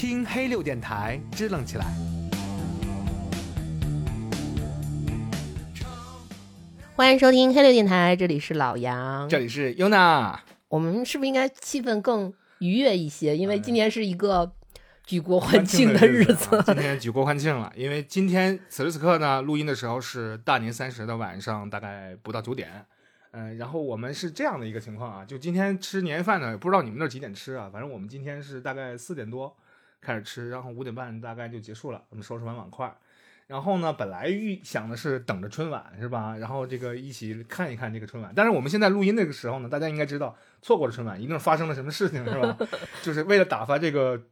听黑六电台，支棱起来。欢迎收听黑六电台，这里是老杨。这里是优娜，我们是不是应该气氛更愉悦一些？因为今天是一个举国欢庆的日子、啊。今天举国欢庆了，因为今天此时此刻呢，录音的时候是大年三十的晚上，大概不到九点。嗯，然后我们是这样的一个情况啊，就今天吃年夜饭呢，不知道你们那几点吃啊？反正我们今天是大概四点多开始吃，然后五点半大概就结束了。我们收拾完碗筷，然后呢，本来预想的是等着春晚是吧？然后这个一起看一看这个春晚。但是我们现在录音那个时候呢，大家应该知道，错过了春晚一定是发生了什么事情是吧？就是为了打发这个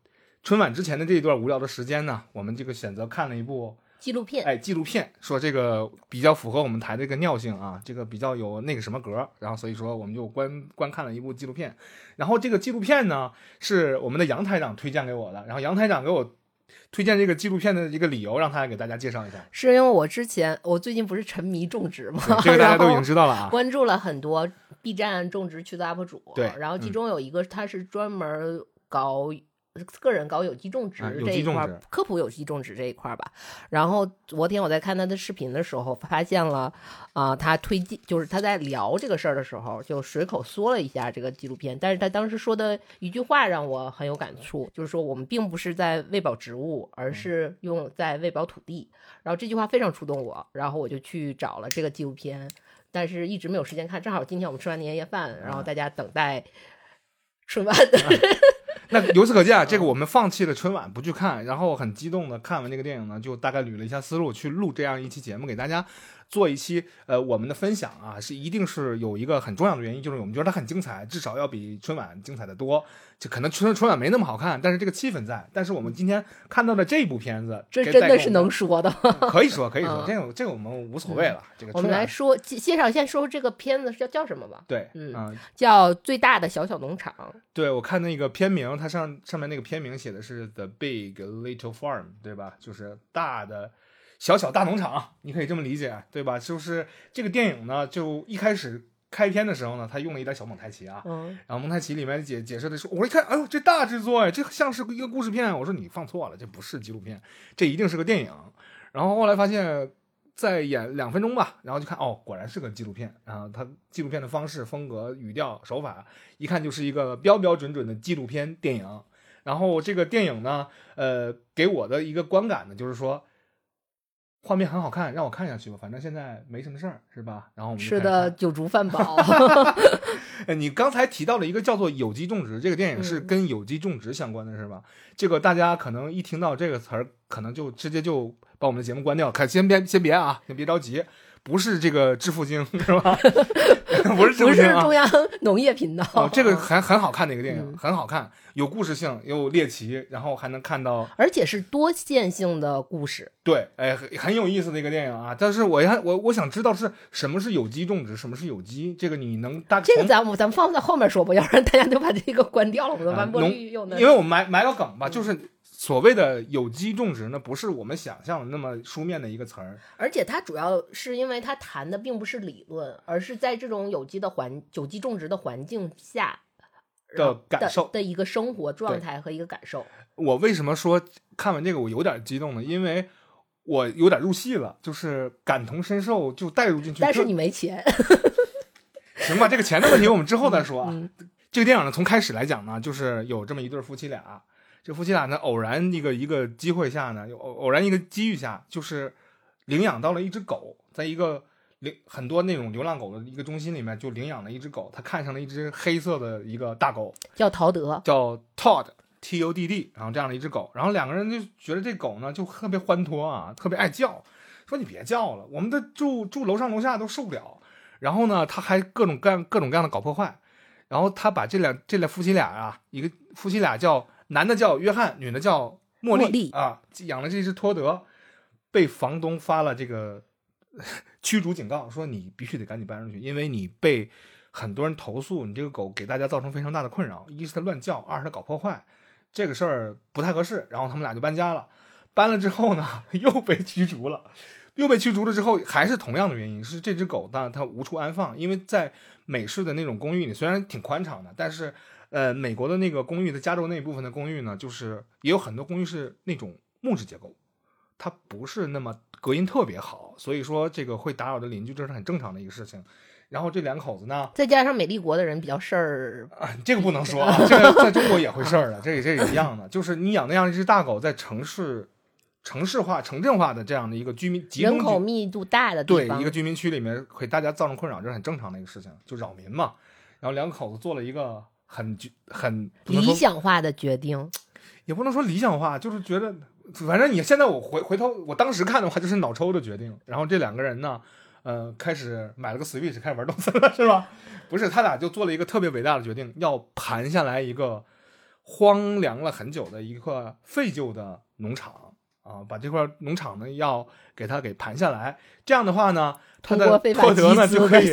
春晚之前的这一段无聊的时间呢，我们这个选择看了一部。纪录片，哎，纪录片说这个比较符合我们台的一个尿性啊，这个比较有那个什么格，然后所以说我们就观观看了一部纪录片，然后这个纪录片呢是我们的杨台长推荐给我的，然后杨台长给我推荐这个纪录片的一个理由，让他来给大家介绍一下。是因为我之前我最近不是沉迷种植吗？这个大家 都已经知道了啊，关注了很多 B 站种植区的 UP 主，对，然后其中有一个他是专门搞。个人搞有机种植这一块，科普有机种植这一块吧。然后昨天我在看他的视频的时候，发现了啊，他推荐就是他在聊这个事儿的时候，就随口说了一下这个纪录片。但是他当时说的一句话让我很有感触，就是说我们并不是在喂饱植物，而是用在喂饱土地。然后这句话非常触动我，然后我就去找了这个纪录片，但是一直没有时间看。正好今天我们吃完年夜饭，然后大家等待春晚的。那由此可见啊，这个我们放弃了春晚不去看，然后很激动的看完这个电影呢，就大概捋了一下思路，去录这样一期节目给大家。做一期呃我们的分享啊，是一定是有一个很重要的原因，就是我们觉得它很精彩，至少要比春晚精彩的多。就可能春春晚没那么好看，但是这个气氛在。但是我们今天看到的这部片子，这真的是能说的，可以说可以说，这个这个我们无所谓了。这个我们来说介绍，先说这个片子叫叫什么吧？对，嗯，叫最大的小小农场。对，我看那个片名，它上上面那个片名写的是 The Big Little Farm，对吧？就是大的。小小大农场，你可以这么理解，对吧？就是这个电影呢，就一开始开篇的时候呢，他用了一点小蒙太奇啊，嗯，然后蒙太奇里面解解释的说，我一看，哎呦，这大制作哎，这像是一个故事片。我说你放错了，这不是纪录片，这一定是个电影。然后后来发现，再演两分钟吧，然后就看，哦，果然是个纪录片。然后他纪录片的方式、风格、语调、手法，一看就是一个标标准准的纪录片电影。然后这个电影呢，呃，给我的一个观感呢，就是说。画面很好看，让我看下去吧。反正现在没什么事儿，是吧？然后我们吃的酒足饭饱。你刚才提到了一个叫做有机种植，这个电影是跟有机种植相关的，是吧？这个大家可能一听到这个词儿，可能就直接就把我们的节目关掉。看，先别先别啊，先别着急。不是这个致富经是吧？不是致富经啊！中央农业频道。哦，这个很很好看的一个电影，很好看，有故事性，又猎奇，然后还能看到，而且是多线性的故事。对，哎，很很有意思的一个电影啊！但是我还我我想知道是什么是有机种植，什么是有机？这个你能大？这个咱们咱们放在后面说吧，要不然大家都把这个关掉了，我的完播率又因为我们埋埋个梗吧，就是。所谓的有机种植呢，不是我们想象的那么书面的一个词儿，而且它主要是因为它谈的并不是理论，而是在这种有机的环有机种植的环境下的感受的一个生活状态和一个感受。我为什么说看完这个我有点激动呢？因为我有点入戏了，就是感同身受，就带入进去。但是你没钱，行吧？这个钱的问题我们之后再说啊。这个电影呢，从开始来讲呢，就是有这么一对夫妻俩。这夫妻俩呢，偶然一个一个机会下呢，偶偶然一个机遇下，就是领养到了一只狗，在一个领很多那种流浪狗的一个中心里面，就领养了一只狗。他看上了一只黑色的一个大狗，叫陶德，叫 Todd T O D D，然后这样的一只狗，然后两个人就觉得这狗呢就特别欢脱啊，特别爱叫，说你别叫了，我们的住住楼上楼下都受不了。然后呢，他还各种各样各种各样的搞破坏。然后他把这两这俩夫妻俩啊，一个夫妻俩叫。男的叫约翰，女的叫茉莉啊，养了这只托德，被房东发了这个 驱逐警告，说你必须得赶紧搬出去，因为你被很多人投诉，你这个狗给大家造成非常大的困扰，一是它乱叫，二是它搞破坏，这个事儿不太合适。然后他们俩就搬家了，搬了之后呢，又被驱逐了，又被驱逐了之后，还是同样的原因，是这只狗呢它无处安放，因为在美式的那种公寓里，虽然挺宽敞的，但是。呃，美国的那个公寓的加州那部分的公寓呢，就是也有很多公寓是那种木质结构，它不是那么隔音特别好，所以说这个会打扰的邻居，这是很正常的一个事情。然后这两口子呢，再加上美丽国的人比较事儿啊，这个不能说啊，这个在中国也会事儿的，这这也一样的，就是你养那样一只大狗，在城市、城市化、城镇化的这样的一个居民集中人口密度大的对一个居民区里面，给大家造成困扰，这是很正常的一个事情，就扰民嘛。然后两口子做了一个很很理想化的决定，也不能说理想化，就是觉得反正你现在我回回头，我当时看的话就是脑抽的决定。然后这两个人呢。呃，开始买了个 Switch，开始玩动森了，是吧？不是，他俩就做了一个特别伟大的决定，要盘下来一个荒凉了很久的一块废旧的农场啊，把这块农场呢要给它给盘下来。这样的话呢，他的托德呢就可以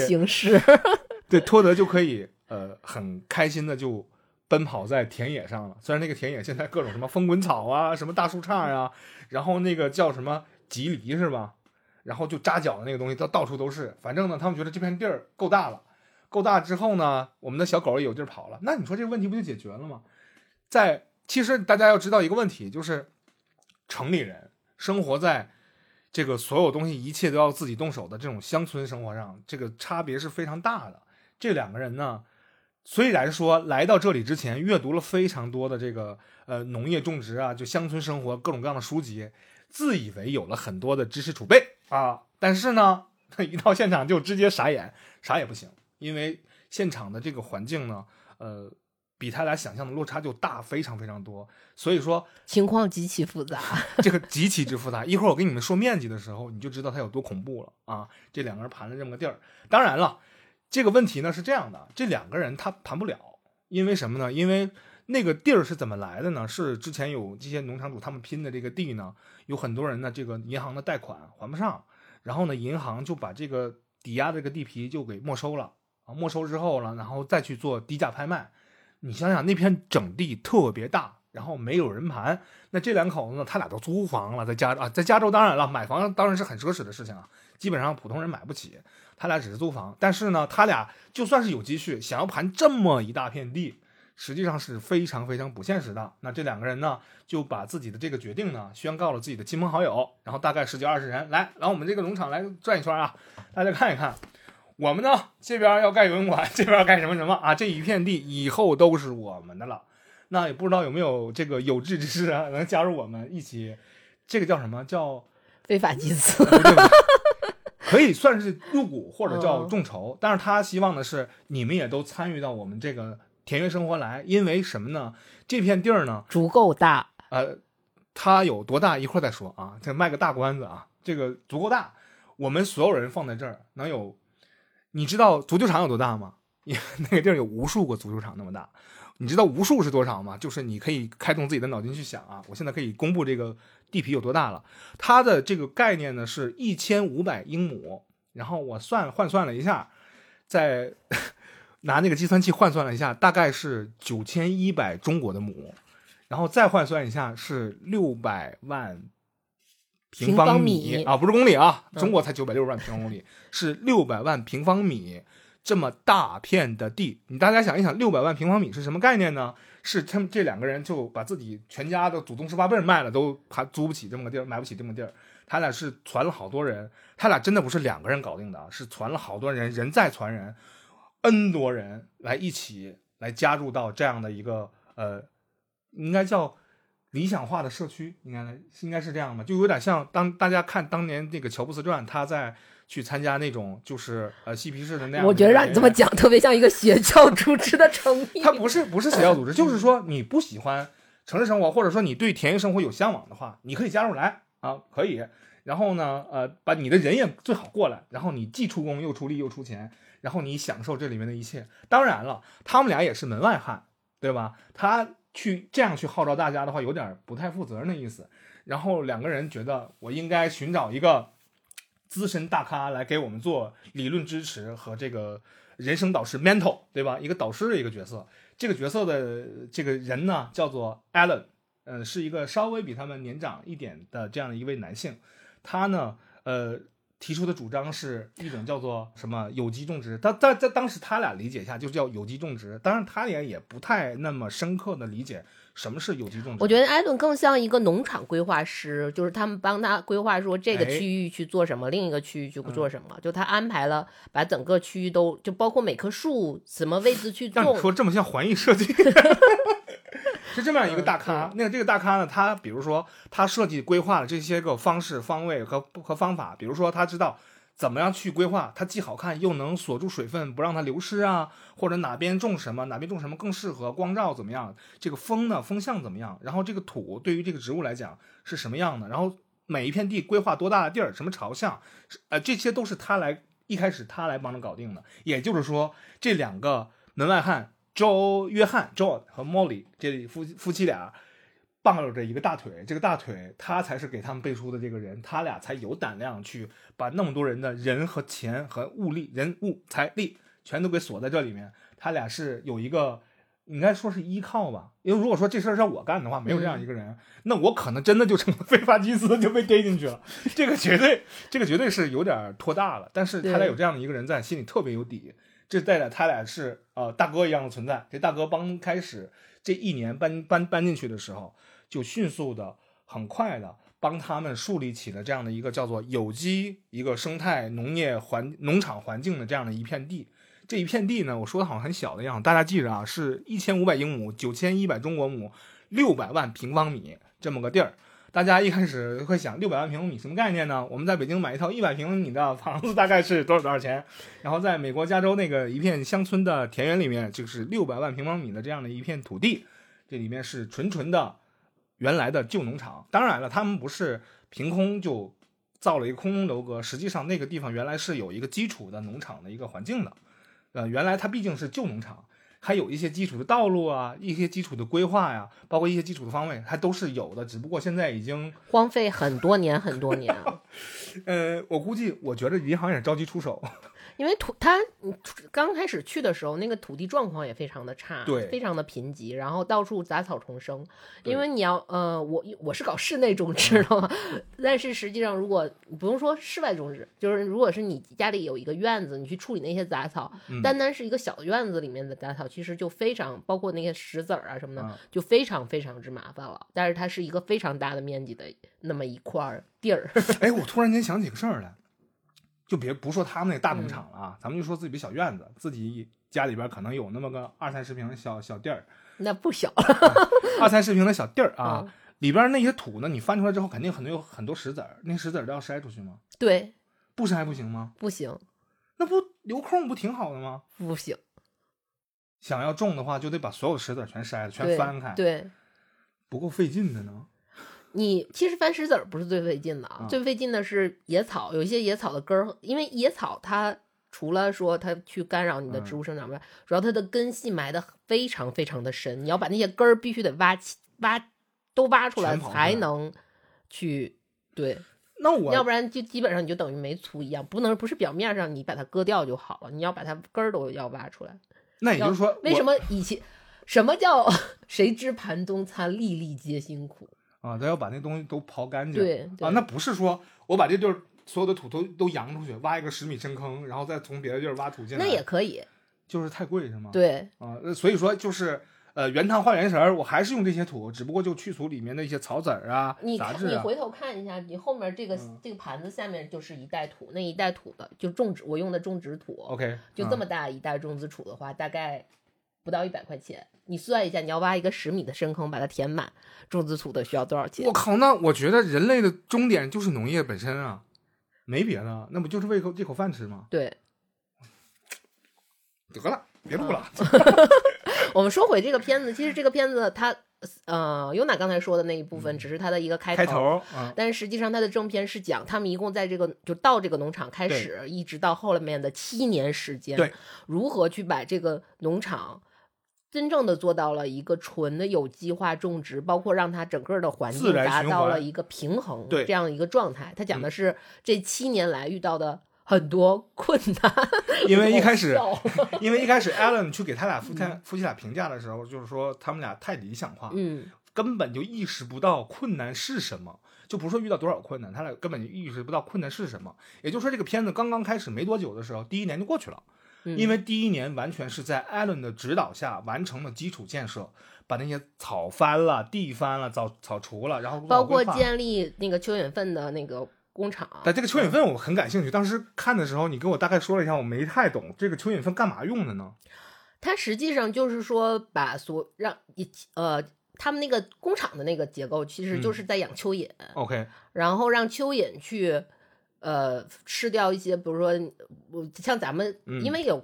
对，托德就可以呃很开心的就奔跑在田野上了。虽然那个田野现在各种什么风滚草啊，什么大树杈啊，然后那个叫什么棘藜是吧？然后就扎脚的那个东西，到到处都是。反正呢，他们觉得这片地儿够大了，够大之后呢，我们的小狗也有地儿跑了。那你说这个问题不就解决了吗？在其实大家要知道一个问题，就是城里人生活在这个所有东西一切都要自己动手的这种乡村生活上，这个差别是非常大的。这两个人呢，虽然说来到这里之前阅读了非常多的这个呃农业种植啊，就乡村生活各种各样的书籍，自以为有了很多的知识储备。啊！但是呢，他一到现场就直接傻眼，啥也不行，因为现场的这个环境呢，呃，比他俩想象的落差就大非常非常多。所以说情况极其复杂，这个极其之复杂。一会儿我跟你们说面积的时候，你就知道它有多恐怖了啊！这两个人盘了这么个地儿，当然了，这个问题呢是这样的，这两个人他盘不了，因为什么呢？因为那个地儿是怎么来的呢？是之前有这些农场主他们拼的这个地呢？有很多人呢，这个银行的贷款还不上，然后呢，银行就把这个抵押这个地皮就给没收了啊。没收之后了，然后再去做低价拍卖。你想想，那片整地特别大，然后没有人盘。那这两口子呢，他俩都租房了，在加啊，在加州当然了，买房当然是很奢侈的事情啊，基本上普通人买不起。他俩只是租房，但是呢，他俩就算是有积蓄，想要盘这么一大片地。实际上是非常非常不现实的。那这两个人呢，就把自己的这个决定呢，宣告了自己的亲朋好友，然后大概十几二十人来，来我们这个农场来转一圈啊，大家看一看。我们呢这边要盖游泳馆，这边要盖什么什么啊？这一片地以后都是我们的了。那也不知道有没有这个有志之士啊，能加入我们一起？这个叫什么叫非法集资？可以算是入股或者叫众筹，但是他希望的是你们也都参与到我们这个。田园生活来，因为什么呢？这片地儿呢足够大，呃，它有多大？一会儿再说啊，这卖个大关子啊。这个足够大，我们所有人放在这儿能有，你知道足球场有多大吗？那个地儿有无数个足球场那么大。你知道无数是多少吗？就是你可以开动自己的脑筋去想啊。我现在可以公布这个地皮有多大了。它的这个概念呢是一千五百英亩，然后我算换算了一下，在。拿那个计算器换算了一下，大概是九千一百中国的亩，然后再换算一下是六百万平方米啊，不是公里啊，中国才九百六十万平方公里，是六百万平方米这么大片的地。你大家想一想，六百万平方米是什么概念呢？是他们这两个人就把自己全家的祖宗十八辈卖了，都还租不起这么个地儿，买不起这么地儿。他俩是传了好多人，他俩真的不是两个人搞定的，是传了好多人，人再传人。N 多人来一起来加入到这样的一个呃，应该叫理想化的社区，应该应该是这样吧，就有点像当大家看当年那个乔布斯传，他在去参加那种就是呃嬉皮士的那样。我觉得让你这么讲，特别像一个邪教组织的成立。他不是不是邪教组织，就是说你不喜欢城市生活，或者说你对田园生活有向往的话，你可以加入来啊，可以。然后呢，呃，把你的人也最好过来，然后你既出工又出力又出钱。然后你享受这里面的一切，当然了，他们俩也是门外汉，对吧？他去这样去号召大家的话，有点不太负责任的意思。然后两个人觉得，我应该寻找一个资深大咖来给我们做理论支持和这个人生导师 mentor，对吧？一个导师的一个角色。这个角色的这个人呢，叫做 Allen，嗯，是一个稍微比他们年长一点的这样的一位男性。他呢，呃。提出的主张是一种叫做什么有机种植，他在在当时他俩理解下就叫有机种植，当然他俩也不太那么深刻的理解什么是有机种植。我觉得艾顿更像一个农场规划师，就是他们帮他规划说这个区域去做什么，另一个区域去做什么，就他安排了把整个区域都就包括每棵树什么位置去种。说这么像环艺设计。是这么样一个大咖，那个这个大咖呢，他比如说他设计规划了这些个方式、方位和和方法，比如说他知道怎么样去规划，它既好看又能锁住水分，不让它流失啊，或者哪边种什么，哪边种什么更适合，光照怎么样，这个风呢，风向怎么样，然后这个土对于这个植物来讲是什么样的，然后每一片地规划多大的地儿，什么朝向，呃，这些都是他来一开始他来帮着搞定的，也就是说这两个门外汉。，Joe 约翰 John 和 Molly 这夫夫妻俩抱着一个大腿，这个大腿他才是给他们背书的这个人，他俩才有胆量去把那么多人的人和钱和物力、人物财力全都给锁在这里面。他俩是有一个应该说是依靠吧，因为如果说这事儿让我干的话，没有这样一个人，那我可能真的就成了非法集资，就被逮进去了。这个绝对，这个绝对是有点拖大了。但是他俩有这样的一个人在，心里特别有底。这代表他俩是呃大哥一样的存在。这大哥刚开始这一年搬搬搬进去的时候，就迅速的、很快的帮他们树立起了这样的一个叫做有机一个生态农业环农场环境的这样的一片地。这一片地呢，我说的好像很小的样子，大家记着啊，是一千五百英亩、九千一百中国亩、六百万平方米这么个地儿。大家一开始会想六百万平方米什么概念呢？我们在北京买一套一百平米的房子大概是多少多少钱？然后在美国加州那个一片乡村的田园里面，就是六百万平方米的这样的一片土地，这里面是纯纯的原来的旧农场。当然了，他们不是凭空就造了一个空中楼阁，实际上那个地方原来是有一个基础的农场的一个环境的。呃，原来它毕竟是旧农场。还有一些基础的道路啊，一些基础的规划呀，包括一些基础的方位，它都是有的。只不过现在已经荒废很多年，很多年。呃，我估计，我觉得银行也着急出手。因为土，他刚开始去的时候，那个土地状况也非常的差，对，非常的贫瘠，然后到处杂草丛生。因为你要，呃，我我是搞室内种植的嘛，但是实际上，如果不用说室外种植，就是如果是你家里有一个院子，你去处理那些杂草，单单是一个小院子里面的杂草，其实就非常，包括那些石子儿啊什么的，就非常非常之麻烦了。但是它是一个非常大的面积的那么一块地儿。哎，我突然间想起个事儿来。就别不说他们那大农场了啊，咱们就说自己的小院子，自己家里边可能有那么个二三十平的小小地儿，那不小，二三十平的小地儿啊，里边那些土呢，你翻出来之后，肯定很多有很多石子儿，那石子儿都要筛出去吗？对，不筛不行吗？不行，那不留空不挺好的吗？不行，想要种的话，就得把所有石子全筛了，全翻开，对，不够费劲的呢。你其实翻石子儿不是最费劲的啊，最费劲的是野草，有一些野草的根儿，因为野草它除了说它去干扰你的植物生长外，主要它的根系埋的非常非常的深，你要把那些根儿必须得挖起挖都挖出来才能去对。那我要不然就基本上你就等于没粗一样，不能不是表面上你把它割掉就好了，你要把它根儿都要挖出来。那也就是说，为什么以前什么叫 谁知盘中餐，粒粒皆辛苦？啊，他要把那东西都刨干净。对啊，那不是说我把这地儿所有的土都都扬出去，挖一个十米深坑，然后再从别的地儿挖土进来。那也可以，就是太贵是吗？对啊，所以说就是呃，原汤化原食儿，我还是用这些土，只不过就去除里面的一些草籽儿啊、杂质啊。你回头看一下，你后面这个这个盘子下面就是一袋土，那一袋土的就种植我用的种植土。OK，就这么大一袋种植土的话，大概。不到一百块钱，你算一下，你要挖一个十米的深坑把它填满，种植土的需要多少钱？我靠，那我觉得人类的终点就是农业本身啊，没别的，那不就是为口这口饭吃吗？对，得了，别录了。我们说回这个片子，其实这个片子它，呃，尤娜刚才说的那一部分只是它的一个开头，开头，但是实际上它的正片是讲他们一共在这个就到这个农场开始，一直到后面的七年时间，对，如何去把这个农场。真正的做到了一个纯的有机化种植，包括让它整个的环境达到了一个平衡，这样一个状态。他讲的是这七年来遇到的很多困难。因为一开始，因为一开始，Alan 去给他俩夫妻夫妻俩评价的时候，就是说他们俩太理想化。嗯，根本就意识不到困难是什么，就不是说遇到多少困难，他俩根本就意识不到困难是什么。也就是说，这个片子刚刚开始没多久的时候，第一年就过去了，因为第一年完全是在艾伦的指导下完成了基础建设，把那些草翻了、地翻了、草草除了，然后包括建立那个蚯蚓粪的那个工厂。但这个蚯蚓粪我很感兴趣，当时看的时候，你给我大概说了一下，我没太懂这个蚯蚓粪干嘛用的呢？它实际上就是说把所让一呃。他们那个工厂的那个结构，其实就是在养蚯蚓。OK，然后让蚯蚓去，呃，吃掉一些，比如说，我像咱们，因为有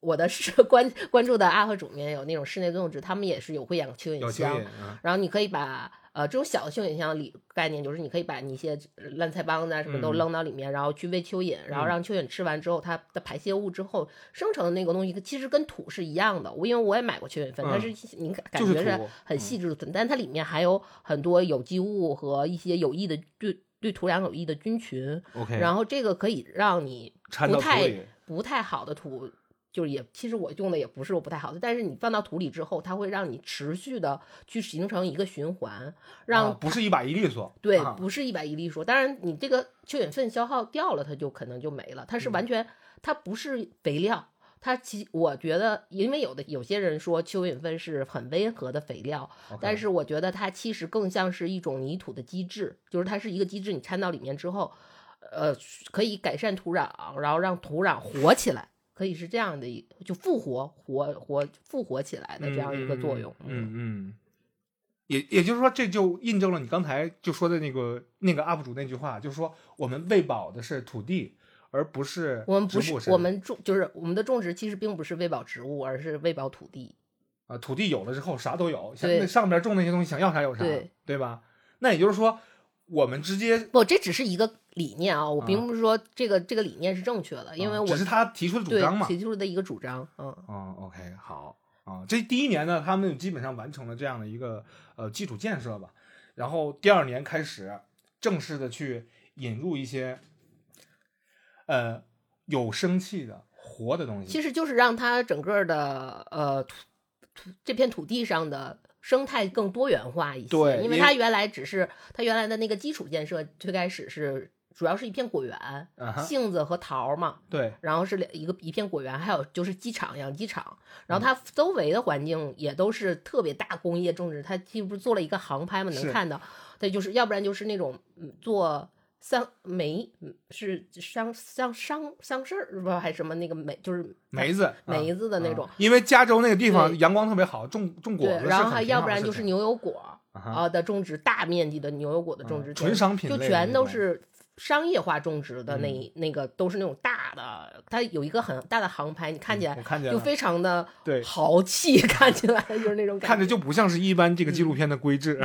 我的是关关注的 UP 主里面有那种室内种植，他们也是有会养蚯蚓箱，然后你可以把。呃，这种小的蚯蚓箱里概念就是，你可以把你一些烂菜帮子啊什么都扔到里面，然后去喂蚯蚓，然后让蚯蚓吃完之后，它的排泄物之后生成的那个东西，其实跟土是一样的。我因为我也买过蚯蚓粪，它是你感觉是很细致的粉，但它里面还有很多有机物和一些有益的对对土壤有益的菌群。OK，然后这个可以让你不太不太好的土。就是也，其实我用的也不是我不太好的，但是你放到土里之后，它会让你持续的去形成一个循环，让不是一把一利索，对，不是一把一利索。当然，你这个蚯蚓粪消耗掉了，它就可能就没了。它是完全，它不是肥料，它其我觉得，因为有的有些人说蚯蚓粪是很温和的肥料，但是我觉得它其实更像是一种泥土的机制，就是它是一个机制，你掺到里面之后，呃，可以改善土壤，然后让土壤活起来。可以是这样的一就复活活活复活起来的这样一个作用。嗯嗯，也也就是说，这就印证了你刚才就说的那个那个 UP 主那句话，就是说我们喂饱的是土地，而不是我们不是我们种就是我们的种植其实并不是喂饱植物，而是喂饱土地。啊，土地有了之后啥都有，像那上边种那些东西，想要啥有啥，对吧？那也就是说。我们直接不，这只是一个理念啊，我并不是说这个这个理念是正确的，因为我只是他提出的主张嘛，提出的一个主张，嗯，哦，OK，好啊，这第一年呢，他们基本上完成了这样的一个呃基础建设吧，然后第二年开始正式的去引入一些呃有生气的活的东西，其实就是让它整个的呃土土这片土地上的。生态更多元化一些，对，因为它原来只是它原来的那个基础建设，最开始是主要是一片果园，杏子和桃嘛，对，然后是两一个一片果园，还有就是鸡场养鸡场，然后它周围的环境也都是特别大工业种植，它既不是做了一个航拍嘛，能看到，对，就是要不然就是那种做。桑梅是桑桑桑桑葚儿，不还是什么那个梅，就是 梅子梅子的那种。因为加州那个地方阳光特别好，种种果子然后还要不然就是牛油果啊的种植，大面积的牛油果的种植，纯商品就全都是商业化种植的那那个都是那种大的，它有一个很大的航拍，你看起来就非常的豪气，看起来就是那种感觉看着就不像是一般这个纪录片的规制，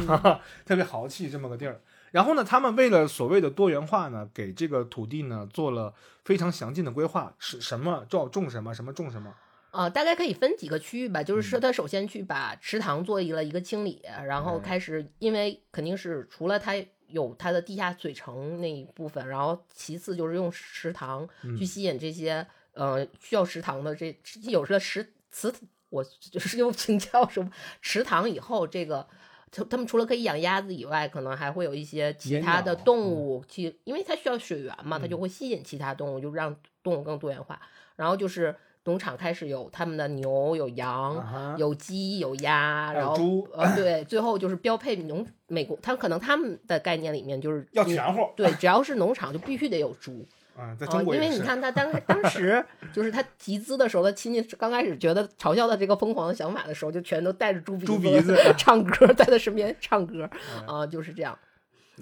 特别豪气这么个地儿。然后呢，他们为了所谓的多元化呢，给这个土地呢做了非常详尽的规划，是什么种种什么，什么种什么。啊，大概可以分几个区域吧。就是说，他首先去把池塘做一了一个清理，然后开始，因为肯定是除了它有它的地下水城那一部分，然后其次就是用池塘去吸引这些呃需要池塘的这有的池池，我就是又请教什么池塘以后这个。他他们除了可以养鸭子以外，可能还会有一些其他的动物去，因为它需要水源嘛，它就会吸引其他动物，就让动物更多元化。然后就是农场开始有他们的牛、有羊、有鸡、有鸭，然后呃对，最后就是标配农美国，他可能他们的概念里面就是要全乎，对，只要是农场就必须得有猪。啊，在中国因为你看他当当时 就是他集资的时候，他亲戚刚开始觉得嘲笑他这个疯狂的想法的时候，就全都带着猪鼻猪鼻子 唱歌，在他身边唱歌啊，就是这样。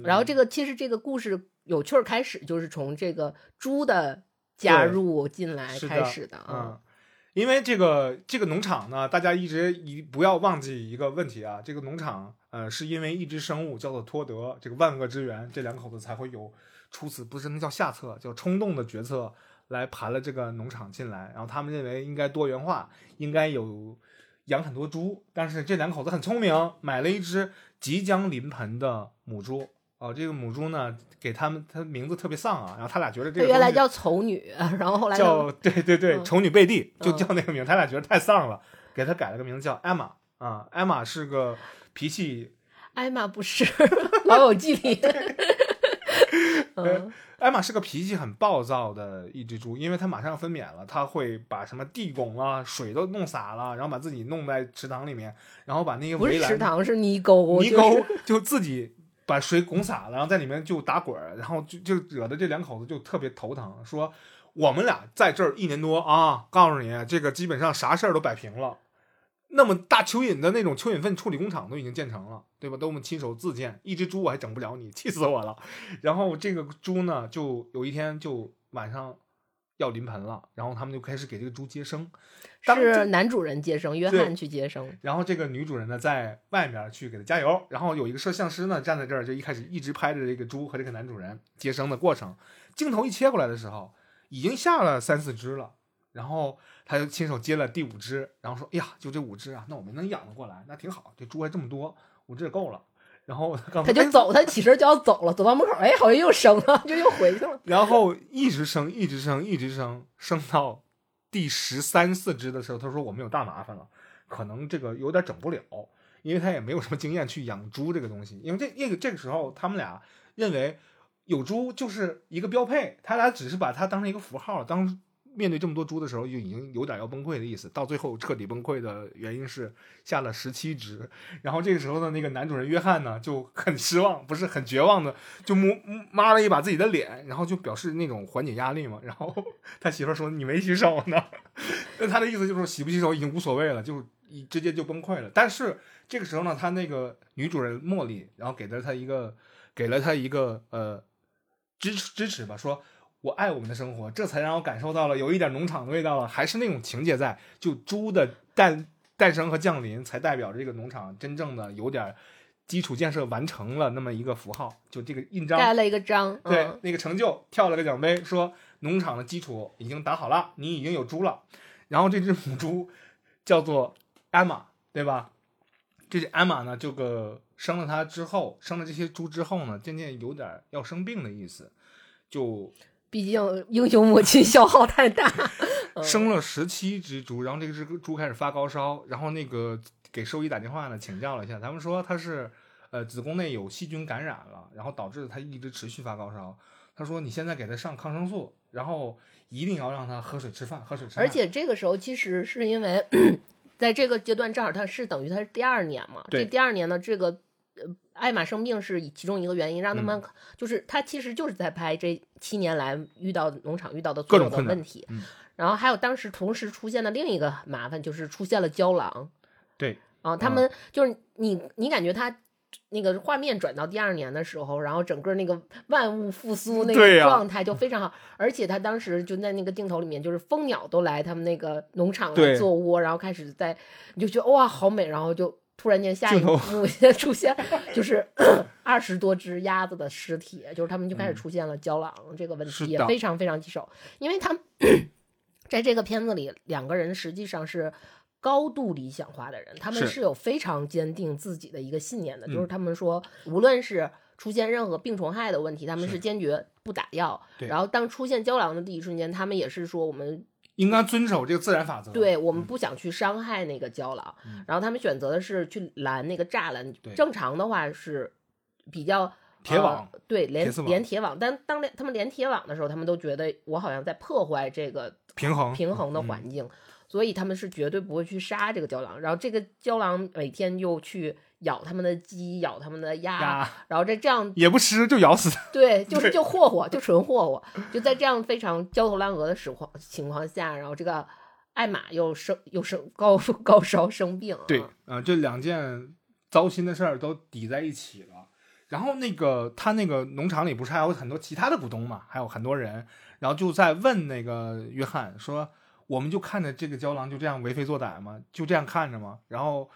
然后这个其实这个故事有趣儿开始就是从这个猪的加入进来开始的啊。因为这个这个农场呢，大家一直一不要忘记一个问题啊，这个农场呃是因为一只生物叫做托德，这个万恶之源，这两口子才会有。出此不是那叫下策，叫冲动的决策来盘了这个农场进来，然后他们认为应该多元化，应该有养很多猪，但是这两口子很聪明，买了一只即将临盆的母猪。哦，这个母猪呢，给他们，它名字特别丧啊，然后他俩觉得这个原来叫丑女，然后后来叫对对对，丑女贝蒂就叫那个名，他俩觉得太丧了，给他改了个名字叫艾玛啊，艾玛是个脾气。艾玛不是 老友记里。嗯，艾玛是个脾气很暴躁的一只猪，因为它马上要分娩了，它会把什么地拱啊、水都弄洒了，然后把自己弄在池塘里面，然后把那个围栏，池塘是泥沟，泥沟就自己把水拱洒了，然后在里面就打滚儿，然后就就惹得这两口子就特别头疼，说我们俩在这儿一年多啊，告诉你这个基本上啥事儿都摆平了。那么大蚯蚓的那种蚯蚓粪处理工厂都已经建成了，对吧？都我们亲手自建，一只猪我还整不了你，气死我了。然后这个猪呢，就有一天就晚上要临盆了，然后他们就开始给这个猪接生，是男主人接生，约翰去接生。然后这个女主人呢，在外面去给他加油，然后有一个摄像师呢站在这儿，就一开始一直拍着这个猪和这个男主人接生的过程。镜头一切过来的时候，已经下了三四只了。然后他就亲手接了第五只，然后说：“哎呀，就这五只啊，那我们能养得过来，那挺好。这猪还这么多，五只也够了。”然后他就走，他起身就要走了，走到门口，哎，好像又生了，就又回去了。然后一直生，一直生，一直生，生到第十三四只的时候，他说：“我们有大麻烦了，可能这个有点整不了，因为他也没有什么经验去养猪这个东西。因为这那个这个时候，他们俩认为有猪就是一个标配，他俩只是把它当成一个符号，当。”面对这么多猪的时候，就已经有点要崩溃的意思。到最后彻底崩溃的原因是下了十七只。然后这个时候呢，那个男主人约翰呢就很失望，不是很绝望的，就摸抹了一把自己的脸，然后就表示那种缓解压力嘛。然后 他媳妇说：“你没洗手呢。”那他的意思就是洗不洗手已经无所谓了，就直接就崩溃了。但是这个时候呢，他那个女主人茉莉，然后给了他一个，给了他一个呃支持支持吧，说。我爱我们的生活，这才让我感受到了有一点农场的味道了，还是那种情节在，就猪的诞诞生和降临，才代表着这个农场真正的有点基础建设完成了那么一个符号，就这个印章盖了一个章，对，那个成就跳了个奖杯，说农场的基础已经打好了，你已经有猪了，然后这只母猪叫做艾玛，对吧？这只艾玛呢，这个生了它之后，生了这些猪之后呢，渐渐有点要生病的意思，就。毕竟英雄母亲消耗太大，生了十七只猪，然后这只猪开始发高烧，然后那个给兽医打电话呢，请教了一下，他们说他是呃子宫内有细菌感染了，然后导致他一直持续发高烧。他说你现在给他上抗生素，然后一定要让他喝水吃饭，喝水吃饭。而且这个时候其实是因为 在这个阶段正好他是等于他是第二年嘛，这第二年呢这个。呃，艾玛生病是其中一个原因，让他们就是他其实就是在拍这七年来遇到农场遇到的所有的问题，然后还有当时同时出现的另一个麻烦就是出现了胶囊，对，啊，他们就是你你感觉他那个画面转到第二年的时候，然后整个那个万物复苏那个状态就非常好，而且他当时就在那个镜头里面，就是蜂鸟都来他们那个农场来做窝，然后开始在你就觉得哇好美，然后就。突然间，下一幕 出现就是 二十多只鸭子的尸体，就是他们就开始出现了胶囊这个问题，也非常非常棘手。因为他们 在这个片子里，两个人实际上是高度理想化的人，他们是有非常坚定自己的一个信念的，就是他们说，无论是出现任何病虫害的问题，他们是坚决不打药。然后当出现胶囊的第一瞬间，他们也是说我们。应该遵守这个自然法则。对我们不想去伤害那个胶囊，然后他们选择的是去拦那个栅栏。正常的话是比较铁网，对连连铁网。但当连他们连铁网的时候，他们都觉得我好像在破坏这个平衡平衡的环境，所以他们是绝对不会去杀这个胶囊。然后这个胶囊每天又去。咬他们的鸡，咬他们的鸭，然后这这样也不吃就咬死。对，就 是就霍霍，就纯霍霍。就在这样非常焦头烂额的时况情况下，然后这个艾玛又生又生高高烧生病。对，啊，这两件糟心的事儿都抵在一起了。然后那个他那个农场里不是还有很多其他的股东嘛，还有很多人，然后就在问那个约翰说：“我们就看着这个胶囊就这样为非作歹吗？就这样看着吗？”然后。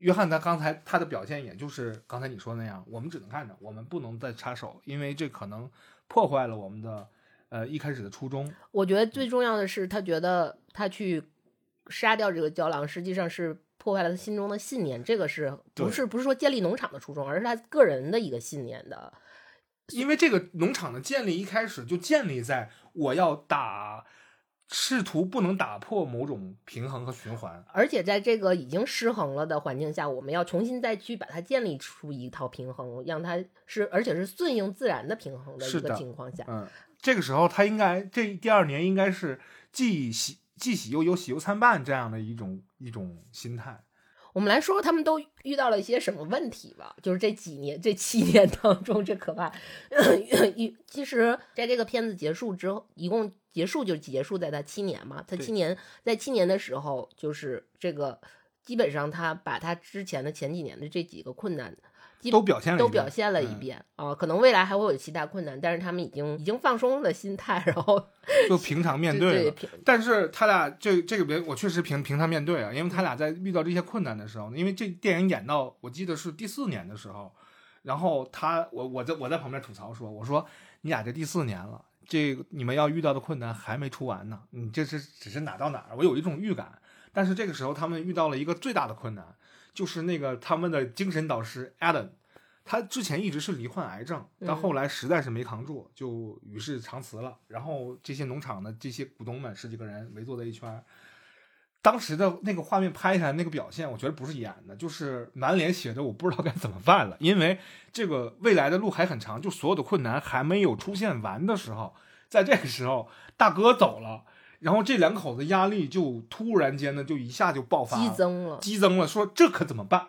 约翰他刚才他的表现，也就是刚才你说那样，我们只能看着，我们不能再插手，因为这可能破坏了我们的呃一开始的初衷。我觉得最重要的是，他觉得他去杀掉这个胶囊，实际上是破坏了他心中的信念。这个是不是不是说建立农场的初衷，而是他个人的一个信念的。因为这个农场的建立一开始就建立在我要打试图不能打破某种平衡和循环，而且在这个已经失衡了的环境下，我们要重新再去把它建立出一套平衡，让它是而且是顺应自然的平衡的一个情况下。嗯，这个时候他应该这第二年应该是既喜既喜又忧，喜忧参半这样的一种一种心态。我们来说说，他们都遇到了一些什么问题吧？就是这几年、这七年当中，这可怕。其实，在这个片子结束之后，一共结束就结束在他七年嘛。他七年在七年的时候，就是这个基本上他把他之前的前几年的这几个困难。都表现了都表现了一遍啊，可能未来还会有其他困难，但是他们已经已经放松了心态，然后 就平常面对了。但是他俩这这个别，我确实平平常面对啊，因为他俩在遇到这些困难的时候，因为这电影演到我记得是第四年的时候，然后他我我在我在旁边吐槽说，我说你俩这第四年了，这你们要遇到的困难还没出完呢，你这是只是哪到哪儿？我有一种预感，但是这个时候他们遇到了一个最大的困难。就是那个他们的精神导师 Adam，他之前一直是罹患癌症，但后来实在是没扛住，就与世长辞了。然后这些农场的这些股东们十几个人围坐在一圈，当时的那个画面拍下来那个表现，我觉得不是演的，就是满脸写着我不知道该怎么办了，因为这个未来的路还很长，就所有的困难还没有出现完的时候，在这个时候大哥走了。然后这两口子压力就突然间呢，就一下就爆发，激增了，激增了。说这可怎么办？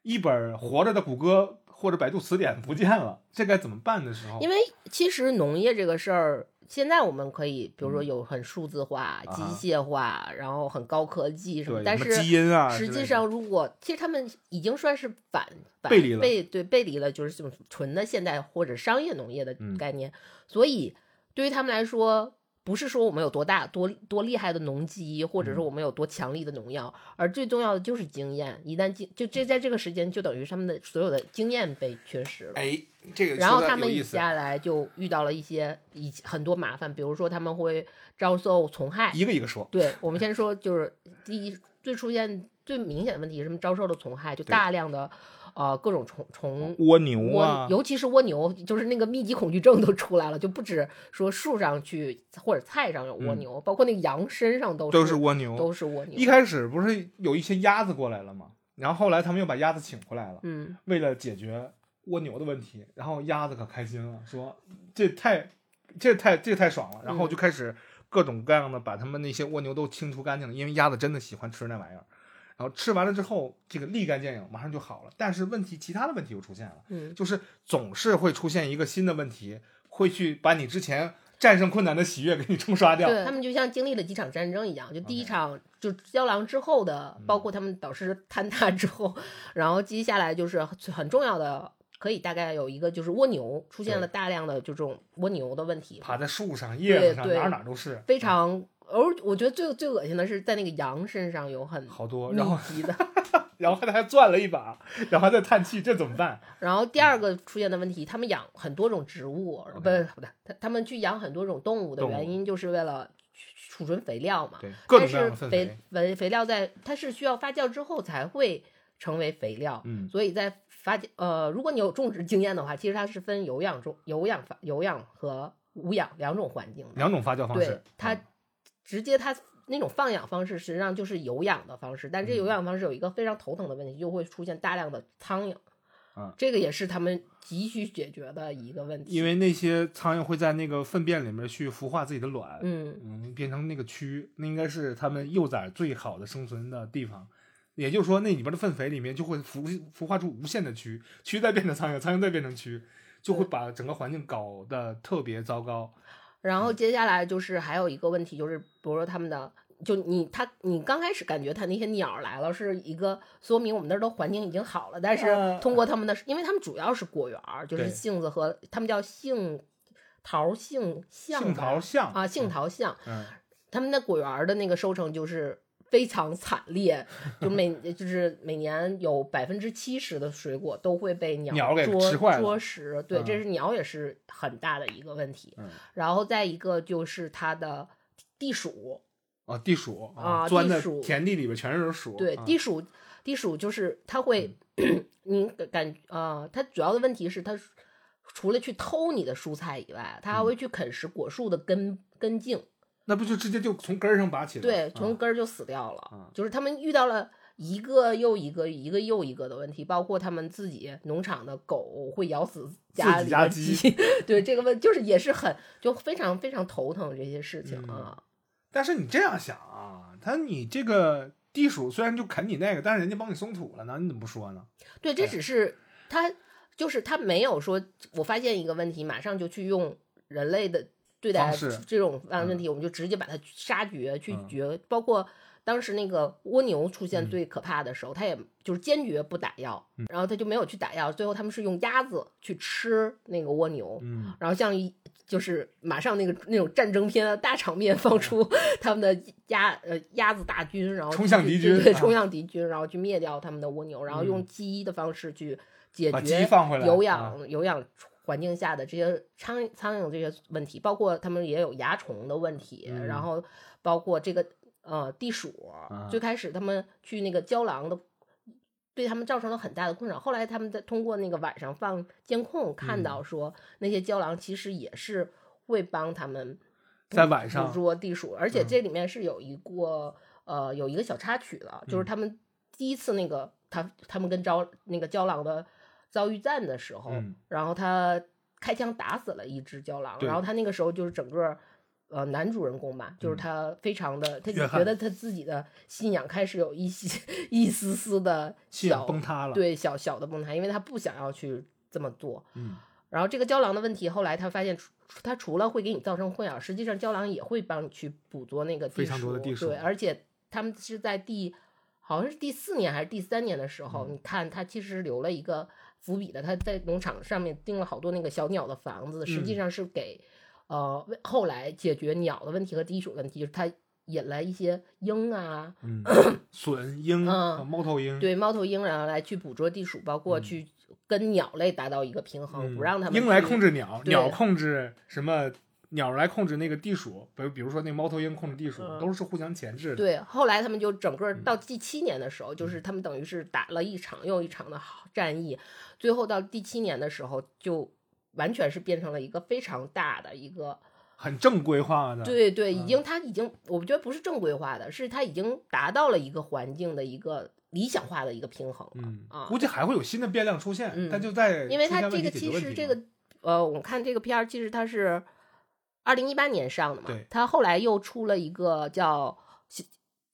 一本活着的谷歌或者百度词典不见了，这该怎么办的时候？因为其实农业这个事儿，现在我们可以，比如说有很数字化、机械化，然后很高科技什么，但是基因啊，实际上如果其实他们已经算是反背离了，背对背离了，就是这种纯的现代或者商业农业的概念。所以对于他们来说。不是说我们有多大多多厉害的农机，或者说我们有多强力的农药，而最重要的就是经验。一旦经就这在这个时间，就等于他们的所有的经验被缺失了。哎，这个然后他们接下来就遇到了一些以很多麻烦，比如说他们会遭受虫害。一个一个说。对，我们先说，就是第一最出现最明显的问题是什么？遭受了虫害，就大量的。呃，各种虫虫蜗牛啊，尤其是蜗牛，就是那个密集恐惧症都出来了，就不止说树上去或者菜上有蜗牛，包括那个羊身上都都是蜗牛，都是蜗牛。一开始不是有一些鸭子过来了吗？然后后来他们又把鸭子请回来了，嗯，为了解决蜗牛的问题。然后鸭子可开心了，说这太这太这太爽了，然后就开始各种各样的把他们那些蜗牛都清除干净了，因为鸭子真的喜欢吃那玩意儿。然后吃完了之后，这个立竿见影，马上就好了。但是问题，其他的问题又出现了，嗯，就是总是会出现一个新的问题，会去把你之前战胜困难的喜悦给你冲刷掉。对他们就像经历了几场战争一样，就第一场就胶囊之后的，包括他们导师坍塌之后，然后接下来就是很重要的，可以大概有一个就是蜗牛出现了大量的就这种蜗牛的问题，爬在树上、叶子上，哪哪都是非常。而我觉得最最恶心的是在那个羊身上有很好多密集的，然后他还攥了一把，然后还在叹气，这怎么办？然后第二个出现的问题，他们养很多种植物，不不不对，他他们去养很多种动物的原因就是为了储存肥料嘛。对，但是肥肥肥料在它是需要发酵之后才会成为肥料，嗯，所以在发酵呃，如果你有种植经验的话，其实它是分有氧种有氧发有氧和无氧两种环境，两种发酵方式，它。直接它那种放养方式实际上就是有氧的方式，但这有氧方式有一个非常头疼的问题，就会出现大量的苍蝇，啊，这个也是他们急需解决的一个问题。因为那些苍蝇会在那个粪便里面去孵化自己的卵，嗯嗯，变成那个蛆，那应该是他们幼崽最好的生存的地方。也就是说，那里边的粪肥里面就会孵孵化出无限的蛆，蛆再变成苍蝇，苍蝇再变成蛆，就会把整个环境搞得特别糟糕。然后接下来就是还有一个问题，就是比如说他们的，就你他你刚开始感觉他那些鸟来了是一个说明我们那儿的环境已经好了，但是通过他们的，因为他们主要是果园儿，就是杏子和他们叫杏桃杏橡杏桃杏啊杏桃杏，嗯，他们的果园的那个收成就是。非常惨烈，就每 就是每年有百分之七十的水果都会被鸟给吃坏啄食，对，这是鸟也是很大的一个问题。然后再一个就是它的地鼠啊，地鼠啊，钻在田地里边全是鼠。对，地鼠，地鼠就是它会，你感啊，它主要的问题是它除了去偷你的蔬菜以外，它还会去啃食果树的根根茎。那不就直接就从根儿上拔起来？对，从根儿就死掉了。就是他们遇到了一个又一个、一个又一个的问题，包括他们自己农场的狗会咬死家里的鸡。对，这个问就是也是很就非常非常头疼这些事情啊。但是你这样想啊，他你这个地鼠虽然就啃你那个，但是人家帮你松土了呢，你怎么不说呢？对，这只是他就是他没有说，我发现一个问题，马上就去用人类的。对待这种问题，我们就直接把它杀绝去绝。包括当时那个蜗牛出现最可怕的时候，他也就是坚决不打药，然后他就没有去打药。最后他们是用鸭子去吃那个蜗牛，然后像就是马上那个那种战争片的大场面放出他们的鸭呃鸭子大军，然后冲向敌军，对冲向敌军，然后去灭掉他们的蜗牛，然后用鸡的方式去解决有氧有氧。环境下的这些苍苍蝇这些问题，包括他们也有蚜虫的问题，然后包括这个呃地鼠，最开始他们去那个郊狼的，对他们造成了很大的困扰。后来他们在通过那个晚上放监控，看到说那些胶囊其实也是会帮他们在晚上捕捉地鼠，而且这里面是有一个呃有一个小插曲的，就是他们第一次那个他他们跟招那个郊狼的。遭遇战的时候，然后他开枪打死了一只郊狼，然后他那个时候就是整个呃男主人公吧，就是他非常的，他就觉得他自己的信仰开始有一些一丝丝的小崩塌了，对，小小的崩塌，因为他不想要去这么做。嗯，然后这个胶囊的问题，后来他发现，他除了会给你造成困扰，实际上胶囊也会帮你去捕捉那个非常多的地鼠，对，而且他们是在第好像是第四年还是第三年的时候，你看他其实留了一个。伏笔的，他在农场上面钉了好多那个小鸟的房子，实际上是给，呃，后来解决鸟的问题和地鼠问题，就是他引来一些鹰啊，隼、鹰、猫头鹰，对，猫头鹰然后来去捕捉地鼠，包括去跟鸟类达到一个平衡，不让他们鹰来控制鸟，鸟控制什么？鸟来控制那个地鼠，比如比如说那猫头鹰控制地鼠，都是互相钳制的。对，后来他们就整个到第七年的时候，就是他们等于是打了一场又一场的战役，最后到第七年的时候，就完全是变成了一个非常大的一个很正规化的。对对，已经他已经，我觉得不是正规化的，是它已经达到了一个环境的一个理想化的一个平衡了啊。估计还会有新的变量出现，它就在因为它这个其实这个呃，我看这个片儿其实它是。二零一八年上的嘛，他后来又出了一个叫《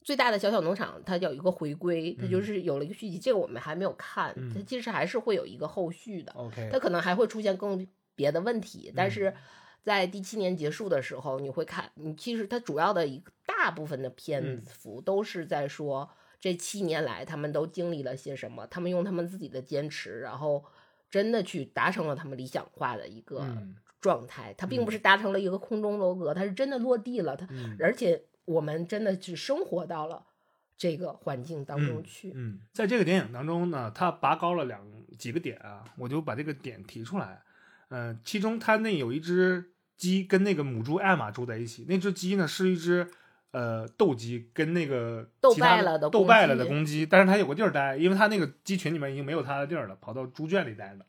最大的小小农场》，它有一个回归，它就是有了一个续集，这个我们还没有看，它其实还是会有一个后续的。OK，它可能还会出现更别的问题，但是在第七年结束的时候，你会看，你其实它主要的一个大部分的篇幅都是在说这七年来他们都经历了些什么，他们用他们自己的坚持，然后真的去达成了他们理想化的一个。状态，它并不是达成了一个空中楼阁，它是真的落地了。它，而且我们真的只生活到了这个环境当中去。嗯，在这个电影当中呢，它拔高了两几个点啊，我就把这个点提出来。嗯，其中它那有一只鸡跟那个母猪艾玛住在一起，那只鸡呢是一只呃斗鸡，跟那个斗败了的斗败了的公鸡，但是它有个地儿待，因为它那个鸡群里面已经没有它的地儿了，跑到猪圈里待着。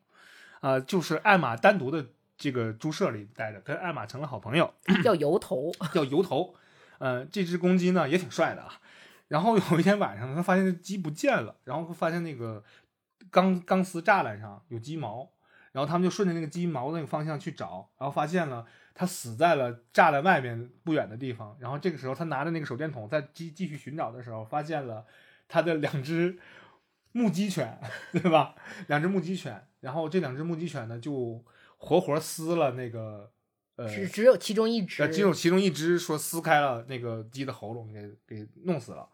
啊，就是艾玛单独的。这个猪舍里待着，跟艾玛成了好朋友，叫油头，叫油头。呃，这只公鸡呢也挺帅的啊。然后有一天晚上，他发现鸡不见了，然后发现那个钢钢丝栅栏上有鸡毛，然后他们就顺着那个鸡毛那个方向去找，然后发现了它死在了栅栏外面不远的地方。然后这个时候，他拿着那个手电筒在继继续寻找的时候，发现了他的两只木鸡犬，对吧？两只木鸡犬，然后这两只木鸡犬呢就。活活撕了那个，呃，只只有其中一只，只有其中一只说撕开了那个鸡的喉咙，给给弄死了。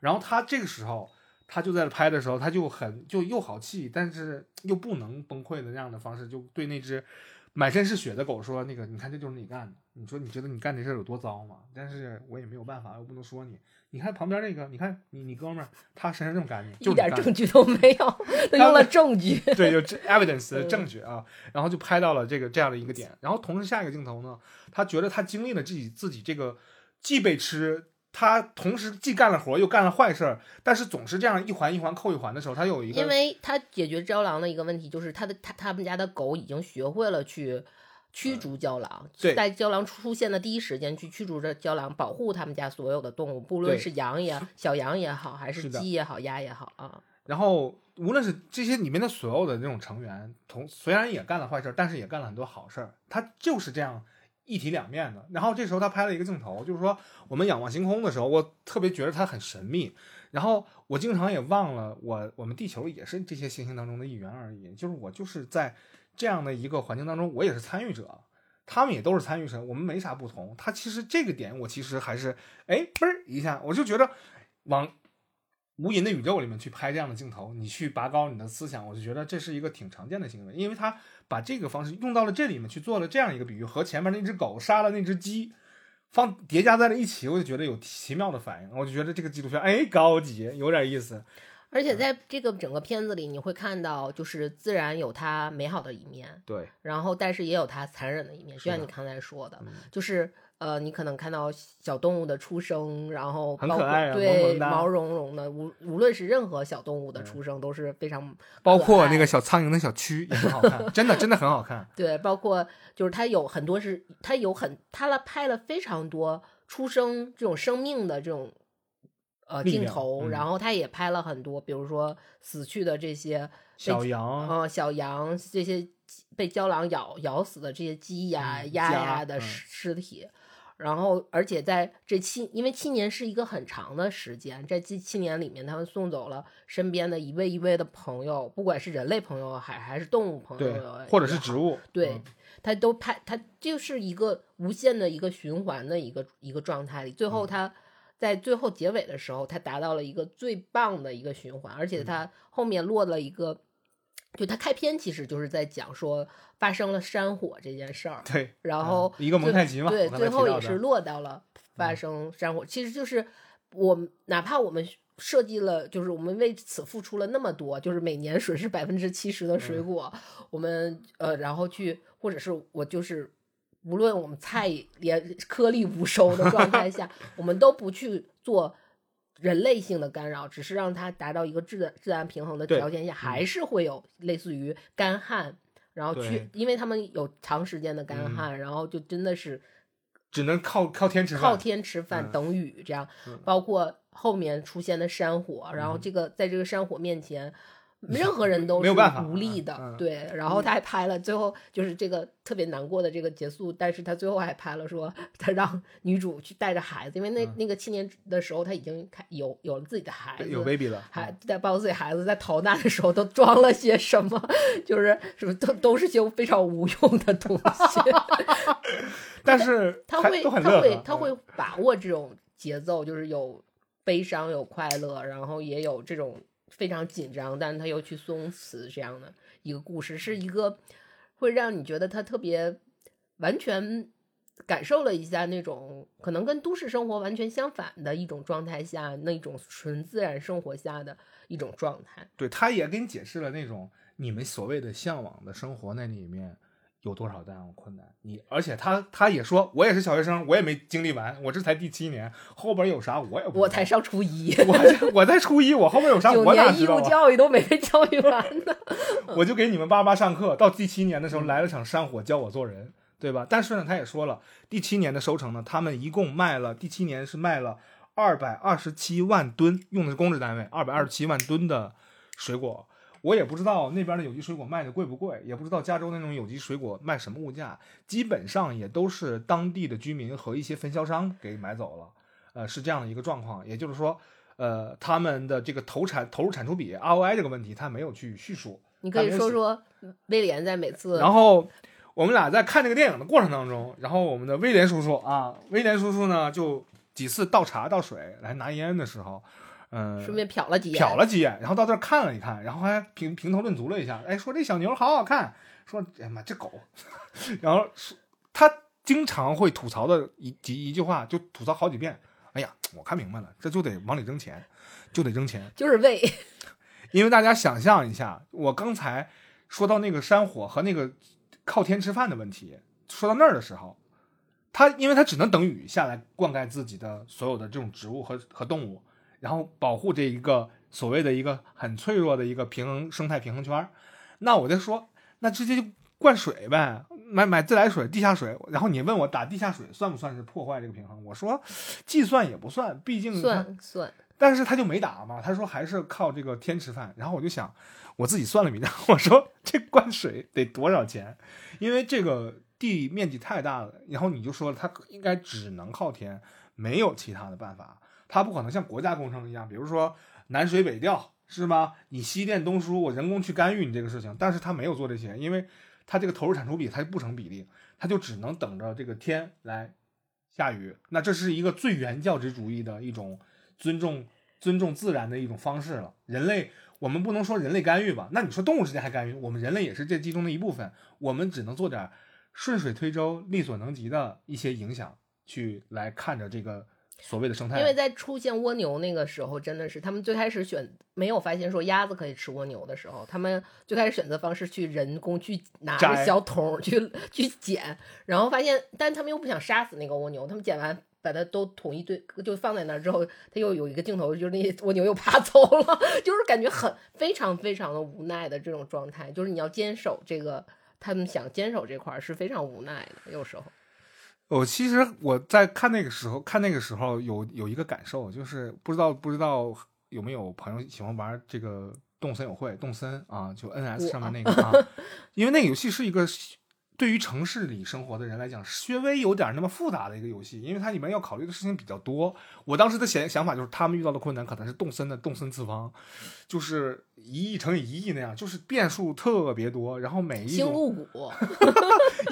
然后他这个时候，他就在拍的时候，他就很就又好气，但是又不能崩溃的那样的方式，就对那只满身是血的狗说：“那个，你看，这就是你干的。你说你觉得你干这事有多糟吗？但是我也没有办法，我不能说你。”你看旁边那个，你看你你哥们儿，他身上这么干净，一点证据都没有，他用了证据，对，就 evidence 证据啊，然后就拍到了这个这样的一个点，然后同时下一个镜头呢，他觉得他经历了自己自己这个既被吃，他同时既干了活又干了坏事儿，但是总是这样一环一环扣一环的时候，他有一个，因为他解决招狼的一个问题就是他的他他们家的狗已经学会了去。驱逐郊狼，对在郊狼出现的第一时间去驱逐这郊狼，保护他们家所有的动物，不论是羊也小羊也好，还是鸡也好，鸭也好啊。然后无论是这些里面的所有的这种成员，同虽然也干了坏事儿，但是也干了很多好事儿。他就是这样一体两面的。然后这时候他拍了一个镜头，就是说我们仰望星空的时候，我特别觉得它很神秘。然后我经常也忘了我我们地球也是这些行星当中的一员而已，就是我就是在这样的一个环境当中，我也是参与者。他们也都是参与者，我们没啥不同。他其实这个点，我其实还是哎嘣一下，我就觉得往无垠的宇宙里面去拍这样的镜头，你去拔高你的思想，我就觉得这是一个挺常见的行为，因为他把这个方式用到了这里面去做了这样一个比喻，和前面那只狗杀了那只鸡放叠加在了一起，我就觉得有奇妙的反应，我就觉得这个纪录片哎高级，有点意思。而且在这个整个片子里，你会看到，就是自然有它美好的一面，对，然后但是也有它残忍的一面，就像你刚才说的，嗯。就是呃，你可能看到小动物的出生，然后包括很可爱啊对毛茸茸的，无无论是任何小动物的嗯出生都是非常包括那个小苍蝇的小蛆也很好看，真的真的很好看。对，包括就是它有很多是它有很它了拍了非常多出生这种生命的这种呃镜头，嗯然后它也拍了很多，比如说死去的这些小羊，呃小羊这些被郊狼咬咬死的这些鸡呀、嗯鸭呀的尸尸体。然后，而且在这七，因为七年是一个很长的时间，在这七年里面，他们送走了身边的一位一位的朋友，不管是人类朋友还还是动物朋友对，，或者是植物，对嗯，他都拍，他就是一个无限的一个循环的一个一个状态里。最嗯后他在最后结尾的时候，他达到了一个最棒的一个循环，而嗯且他后面落了一个，就他开篇其实就是在讲说发生了山火这件事儿，对，然后嗯一个蒙太奇嘛，对，最后也是落到了发嗯生山火，其实就是我们哪怕我们设计了，就是我们为此付出了那么多，就是每年损失百分之七十的水嗯果，我们呃，然后去或者是我就是。无论我们菜连颗粒无收的状态下，我们都不去做人类性的干扰，只是让它达到一个自然自然平衡的条件下，还是会有类似于干旱，然后去，因为他们有长时间的干嗯旱，然后就真的是只能靠靠天吃饭，靠天吃饭嗯等雨这样，嗯包括后面出现的山火，然后嗯这个在这个山火面前。任何人都是没有办法无力的，嗯嗯对。然后他还拍了，最后就是这个特别难过的这个结束，但是他最后还拍了说，他让女主去带着孩子，因为那、嗯那个七年的时候他已经开有有了自己的孩子，有 baby 了，还在包括自己孩子在逃难的时候都装了些什么，就是什么都都是些非常无用的东西。但是他会他会他会把握这种节奏，就是有悲伤有快乐，然后也有这种非常紧张，但他又去松弛这样的一个故事，是一个会让你觉得他特别完全。感受了一下那种可能跟都市生活完全相反的一种状态下，那种纯自然生活下的一种状态。对，他也给你解释了那种你们所谓的向往的生活那里面有多少这样困难。你而且他他也说，我也是小学生，我也没经历完，我这才第七年，后边有啥我也我才上初一，我在我在初一，我后边有啥 九我哪年义务知道啊？教育都没被教育完呢。我就给你们叭叭上课，到第七年的时候来了场山火，教我做人，对吧？但是呢，他也说了，第七年的收成呢，他们一共卖了，第七年是卖了二百二十七万吨，用的是公制单位，二百二十七万吨的水果。我也不知道那边的有机水果卖的贵不贵，也不知道加州那种有机水果卖什么物价，基本上也都是当地的居民和一些分销商给买走了，呃，是这样的一个状况。也就是说，呃，他们的这个投产投入产出比 ROI 这个问题，他没有去叙述。你可以说说威廉在每次然后我们俩在看这个电影的过程当中，然后我们的威廉叔叔啊，威廉叔叔呢就几次倒茶倒水来拿烟的时候，嗯、顺便瞟了几眼，瞟了几眼，然后到这儿看了一看，然后还评评头论足了一下，哎，说这小牛好好看，说哎呀妈这狗，然后他经常会吐槽的一几一句话，就吐槽好几遍，哎呀，我看明白了，这就得往里扔钱，就得扔钱，就是喂，因为大家想象一下，我刚才说到那个山火和那个靠天吃饭的问题，说到那儿的时候，他因为他只能等雨下来灌溉自己的所有的这种植物和和动物，然后保护这一个所谓的一个很脆弱的一个平衡生态平衡圈儿。那我就说，那直接就灌水呗，买买自来水、地下水，然后你问我打地下水算不算是破坏这个平衡？我说计算也不算，毕竟算算。但是他就没打嘛，他说还是靠这个天吃饭。然后我就想，我自己算了笔账，我说这灌水得多少钱？因为这个地面积太大了。然后你就说他应该只能靠天，没有其他的办法，它不可能像国家工程一样，比如说南水北调。是吗？你西电东输，我人工去干预你这个事情，但是他没有做这些，因为他这个投入产出比它不成比例，他就只能等着这个天来下雨。那这是一个最原教旨主义的一种尊重尊重自然的一种方式了。人类，我们不能说人类干预吧？那你说动物之间还干预？我们人类也是这其中的一部分，我们只能做点顺水推舟、力所能及的一些影响，去来看着这个。所谓的生态，因为在出现蜗牛那个时候，真的是他们最开始选没有发现说鸭子可以吃蜗牛的时候，他们最开始选择方式去人工去拿着小桶去去捡，然后发现，但他们又不想杀死那个蜗牛，他们捡完把它都统一堆就放在那儿之后，他又有一个镜头，就是那些蜗牛又爬走了，就是感觉很非常非常的无奈的这种状态，就是你要坚守这个，他们想坚守这块是非常无奈的，有时候。我其实我在看那个时候，看那个时候有有一个感受，就是不知道不知道有没有朋友喜欢玩这个动森友会，动森啊，就 N S 上面 那个啊，因为那个游戏是一个。对于城市里生活的人来讲，稍微有点那么复杂的一个游戏，因为它里面要考虑的事情比较多。我当时的想想法就是，他们遇到的困难可能是动森的动森次方，就是一亿乘以一亿那样，就是变数特别多。然后每一种星露谷，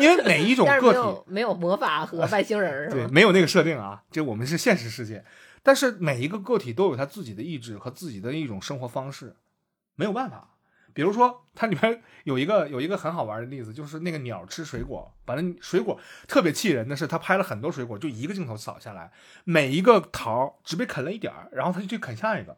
因为每一种个体没有魔法和外星人，对，没有那个设定啊。这我们是现实世界，但是每一个个体都有他自己的意志和自己的一种生活方式，没有办法。比如说，它里面有一个有一个很好玩的例子，就是那个鸟吃水果，把那水果特别气人的是，他拍了很多水果，就一个镜头扫下来，每一个桃只被啃了一点儿，然后他就去啃下一个。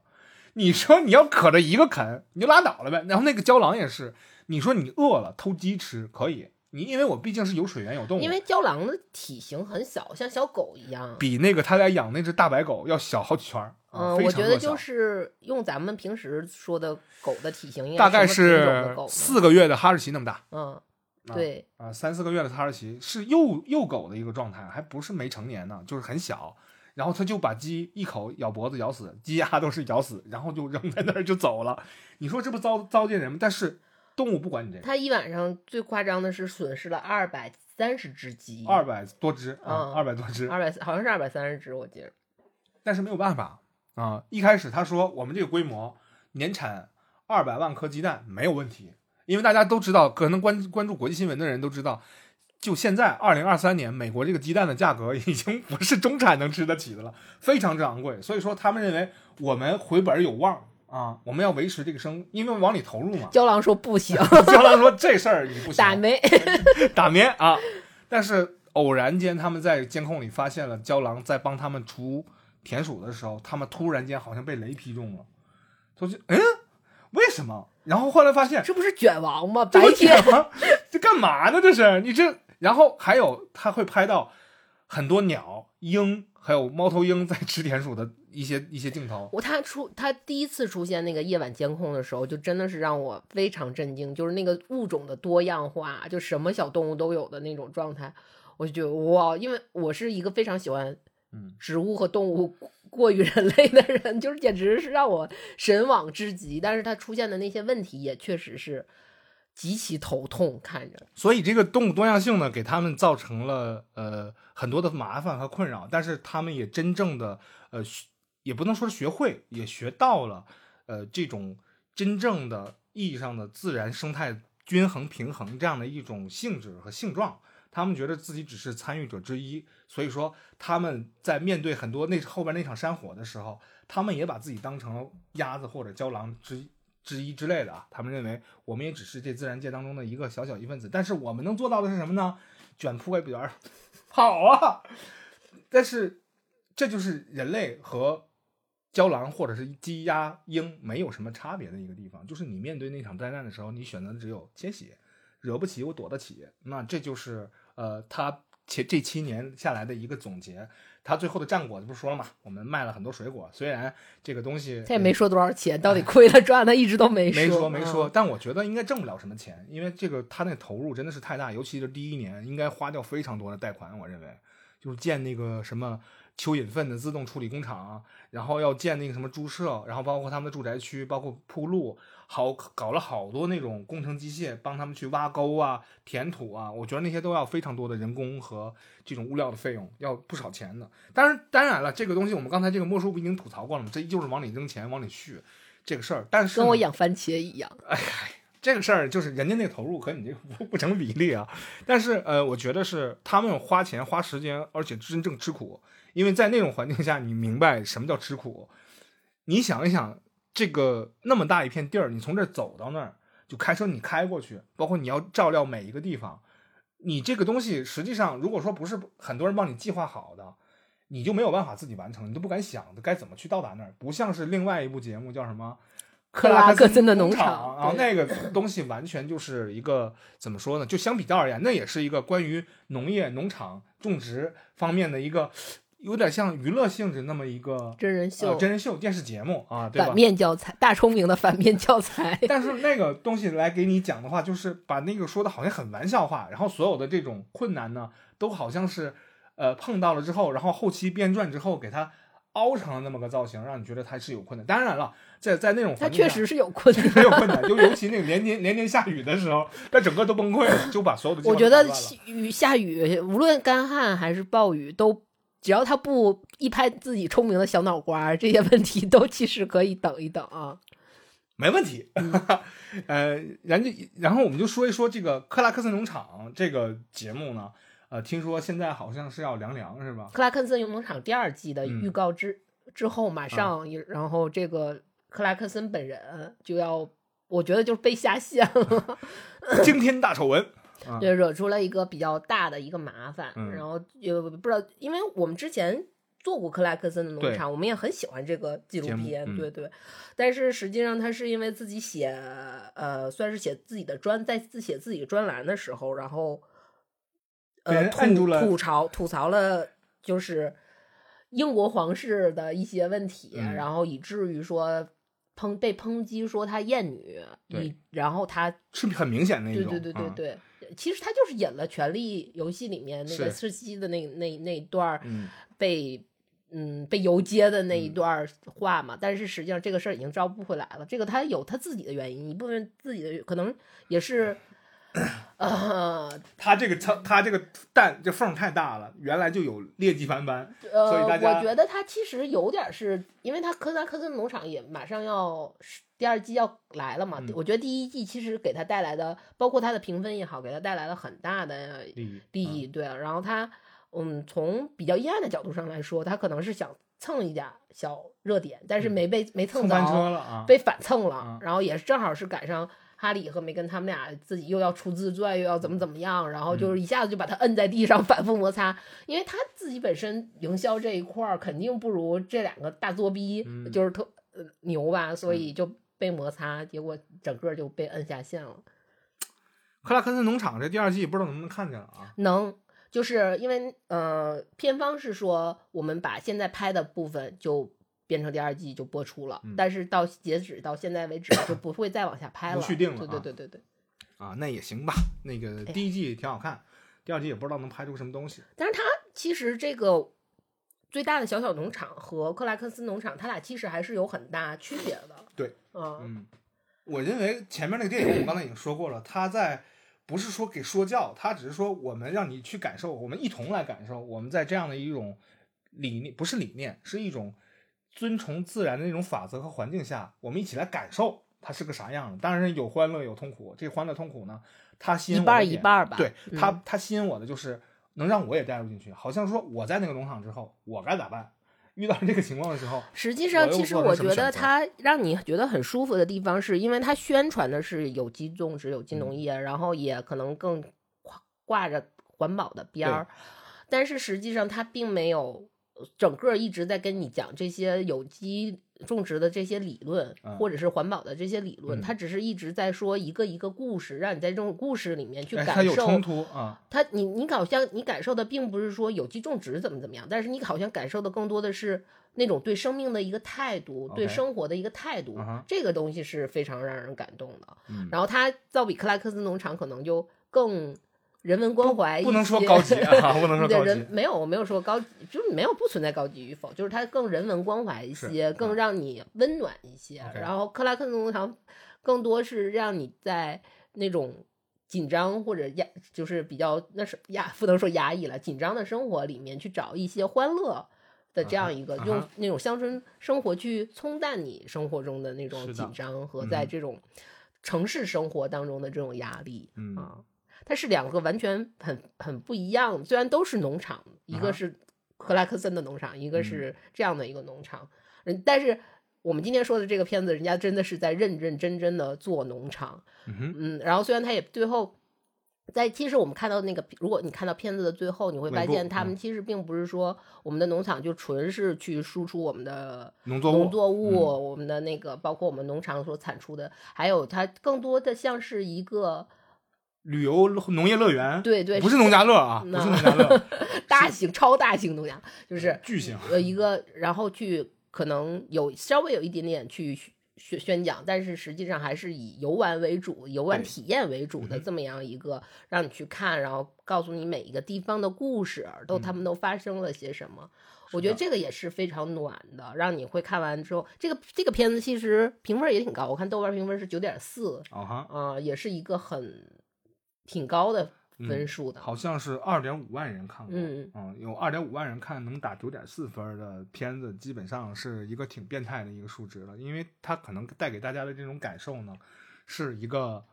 你说你要可着一个啃，你就拉倒了呗。然后那个胶囊也是，你说你饿了偷鸡吃可以。你因为我毕竟是有水源有动物，因为郊狼的体型很小，像小狗一样，比那个他俩养那只大白狗要小好几圈儿。嗯，我觉得就是用咱们平时说的狗的体型，大概是四个月的哈士奇那么大。嗯，对啊，三四个月的哈士奇是幼幼狗的一个状态，还不是没成年呢，就是很小。然后他就把鸡一口咬脖子咬死，鸡鸭都是咬死，然后就扔在那儿就走了。你说这不糟糟践人吗？但是。动物不管你这个，他一晚上最夸张的是损失了二百三十只鸡，二百多只啊，二百多只，二百好像是二百三十只，我记得。但是没有办法啊，一开始他说我们这个规模年产二百万颗鸡蛋没有问题，因为大家都知道，可能关关注国际新闻的人都知道，就现在二零二三年，美国这个鸡蛋的价格已经不是中产能吃得起的了，非常之昂贵，所以说他们认为我们回本有望。啊，我们要维持这个生，因为往里投入嘛。胶狼说不行，胶狼说这事儿你不行。打没？打没啊！但是偶然间他们在监控里发现了胶狼在帮他们除田鼠的时候，他们突然间好像被雷劈中了，他就嗯，为什么？然后后来发现这不是卷王吗？白天这干嘛呢？这是你这，然后还有他会拍到很多鸟、鹰。还有猫头鹰在吃田鼠的一些 一些镜头，我他出他第一次出现那个夜晚监控的时候，就真的是让我非常震惊，就是那个物种的多样化，就什么小动物都有的那种状态，我就觉得哇，因为我是一个非常喜欢嗯植物和动物过于人类的人，就是简直是让我神往之极。但是它出现的那些问题也确实是。极其头痛，看着。所以这个动物多样性呢，给他们造成了呃很多的麻烦和困扰，但是他们也真正的呃，也不能说学会，也学到了呃这种真正的意义上的自然生态均衡平衡这样的一种性质和性状。他们觉得自己只是参与者之一，所以说他们在面对很多那后边那场山火的时候，他们也把自己当成鸭子或者郊狼之一。之一之类的啊，他们认为我们也只是这自然界当中的一个小小一份子，但是我们能做到的是什么呢？卷铺盖边儿跑啊！但是这就是人类和郊狼或者是鸡鸭鹰没有什么差别的一个地方，就是你面对那场灾难的时候，你选择的只有迁徙，惹不起我躲得起，那这就是呃，它前这七年下来的一个总结。他最后的战果不是说了嘛？我们卖了很多水果，虽然这个东西他也没说多少钱，到底亏了赚了，一直都没说。没说没说，但我觉得应该挣不了什么钱，因为这个他那投入真的是太大，尤其是第一年应该花掉非常多的贷款。我认为就是建那个什么蚯蚓粪的自动处理工厂，然后要建那个什么猪舍，然后包括他们的住宅区，包括铺路。好搞了好多那种工程机械帮他们去挖沟啊、填土啊，我觉得那些都要非常多的人工和这种物料的费用，要不少钱的。当然，当然了，这个东西我们刚才这个莫叔不已经吐槽过了吗？这就是往里扔钱、往里续这个事儿。但是跟我养番茄一样。哎，这个事儿就是人家那投入和你这不 不成比例啊。但是呃，我觉得是他们花钱、花时间，而且真正吃苦，因为在那种环境下，你明白什么叫吃苦。你想一想。这个那么大一片地儿，你从这走到那儿就开车，你开过去，包括你要照料每一个地方，你这个东西实际上如果说不是很多人帮你计划好的，你就没有办法自己完成，你都不敢想该怎么去到达那儿。不像是另外一部节目叫什么《克拉克森的农场》啊，那个东西完全就是一个怎么说呢？就相比较而言，那也是一个关于农业、农场种植方面的一个。有点像娱乐性质那么一个真人秀，真人秀电视节目啊，对吧？反面教材，大聪明的反面教材。但是那个东西来给你讲的话，就是把那个说的好像很玩笑话，然后所有的这种困难呢，都好像是呃碰到了之后，然后后期编撰之后给它凹成了那么个造型，让你觉得它是有困难。当然了，在在那种它确实是有困难，没有困难，就尤其那个连年连年下雨的时候，它整个都崩溃了，就把所有的我觉得雨下雨，无论干旱还是暴雨都。只要他不一拍自己聪明的小脑瓜，这些问题都其实可以等一等啊，没问题。呃，然后然后我们就说一说这个克拉克森农场这个节目呢，呃，听说现在好像是要凉凉是吧？克拉克森农场第二季的预告之之后，马上然后这个克拉克森本人就要，我觉得就是被下线了，惊天大丑闻。对，惹出了一个比较大的一个麻烦，然后也不知道，因为我们之前做过克拉克森的农场，我们也很喜欢这个纪录片，对对。但是实际上他是因为自己写，呃，算是写自己的专，在自写自己专栏的时候，然后呃吐吐槽吐槽了，就是英国皇室的一些问题，然后以至于说。抨被抨击说他厌女，你然后他是很明显那种，对对对对对，其实他就是引了《权力游戏》里面那个瑟西的那那那段被嗯被游街的那一段话嘛，但是实际上这个事儿已经招不回来了，这个他有他自己的原因，一部分自己的可能也是。啊，他这个他他这个蛋这缝太大了，原来就有劣迹斑斑，所以大家我觉得他其实有点是因为他科萨科森农场也马上要第二季要来了嘛，我觉得第一季其实给他带来的，包括他的评分也好，给他带来了很大的利益，对，然后他嗯从比较阴暗的角度上来说，他可能是想蹭一点小热点，但是没被没蹭着，被反蹭了，然后也是正好是赶上。哈里和梅根他们俩自己又要出自传，又要怎么怎么样，然后就是一下子就把他摁在地上 反复摩擦，因为他自己本身营销这一块儿肯定不如这两个大作逼，就是特牛吧，所以就被摩擦，结果整个就被摁下线了。克拉克森农场这第二季不知道能不能看见了啊？能，就是因为呃，片方是说我们把现在拍的部分就。变成第二季就播出了，但是到截止到现在为止就不会再往下拍了，续订了。对对对对对。啊，那也行吧。那个第一季挺好看，第二季也不知道能拍出什么东西。但是它其实这个最大的小小农场和克莱克斯农场，它俩其实还是有很大区别的。对，嗯，我认为前面那个电影我刚才已经说过了，它在不是说给说教，它只是说我们让你去感受，我们一同来感受，我们在这样的一种理念，不是理念，是一种。遵从自然的那种法则和环境下，我们一起来感受它是个啥样的。当然有欢乐有痛苦，这欢乐痛苦呢，它吸引我一半一半吧。对它，它吸引我的就是能让我也带入进去，好像说我在那个农场之后，我该咋办？遇到这个情况的时候，实际上其实我觉得它让你觉得很舒服的地方，是因为它宣传的是有机种植、有机农业，然后也可能更挂挂着环保的边儿，但是实际上它并没有。整个一直在跟你讲这些有机种植的这些理论，或者是环保的这些理论，他只是一直在说一个一个故事，让你在这种故事里面去感受。冲突啊！他你你好像你感受的并不是说有机种植怎么怎么样，但是你好像感受的更多的是那种对生命的一个态度，对生活的一个态度。这个东西是非常让人感动的。然后他造比克莱克斯农场可能就更。人文关怀不能说高级啊，不能说高级。没有，我没有说高，就是没有不存在高级与否，就是它更人文关怀一些，更让你温暖一些。然后克拉克农场更多是让你在那种紧张或者压，就是比较那是压，不能说压抑了，紧张的生活里面去找一些欢乐的这样一个，用那种乡村生活去冲淡你生活中的那种紧张和在这种城市生活当中的这种压力啊。它是两个完全很很不一样，虽然都是农场，一个是克拉克森的农场，一个是这样的一个农场，嗯，但是我们今天说的这个片子，人家真的是在认认真真的做农场，嗯，然后虽然他也最后在，其实我们看到那个，如果你看到片子的最后，你会发现他们其实并不是说我们的农场就纯是去输出我们的农作物，农作物，我们的那个包括我们农场所产出的，还有它更多的像是一个。旅游农业乐园，对对，不是农家乐啊，不是农家乐，大型超大型农家，就是巨型。呃，一个，然后去可能有稍微有一点点去宣宣讲，但是实际上还是以游玩为主，游玩体验为主的这么样一个，让你去看，然后告诉你每一个地方的故事，都他们都发生了些什么。我觉得这个也是非常暖的，让你会看完之后，这个这个片子其实评分也挺高，我看豆瓣评分是九点四，啊哈，啊，也是一个很。挺高的分数的，好像是二点五万人看过。嗯嗯，有二点五万人看能打九点四分的片子，基本上是一个挺变态的一个数值了，因为它可能带给大家的这种感受呢，是一个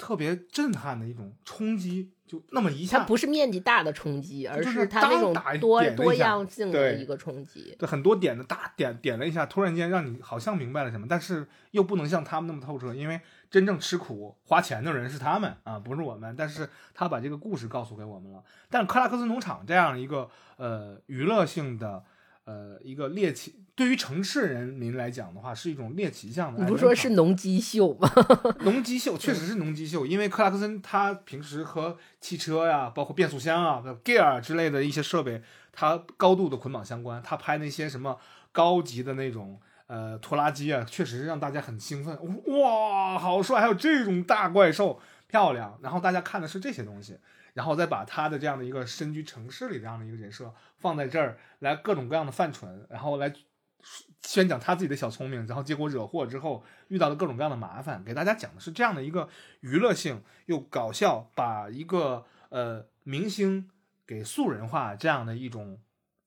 特别震撼的一种冲击，就那么一下，它不是面积大的冲击，而是它那种多多样性的一个冲击，对很多点的大点点了一下，突然间让你好像明白了什么，但是又不能像他们那么透彻，因为。真正吃苦花钱的人是他们啊，不是我们。但是他把这个故事告诉给我们了。但克拉克斯农场这样一个呃娱乐性的呃一个猎奇，对于城市人民来讲的话，是一种猎奇向的。你不说是农机秀吗？农机秀确实是农机秀，因为克拉克森他平时和汽车呀，包括变速箱啊、gear 之类的一些设备，他高度的捆绑相关。他拍那些什么高级的那种。呃，拖拉机啊，确实让大家很兴奋，哇，好帅！还有这种大怪兽，漂亮。然后大家看的是这些东西，然后再把他的这样的一个身居城市里这样的一个人设放在这儿，来各种各样的犯蠢，然后来宣讲他自己的小聪明，然后结果惹祸之后遇到了各种各样的麻烦，给大家讲的是这样的一个娱乐性又搞笑，把一个呃明星给素人化这样的一种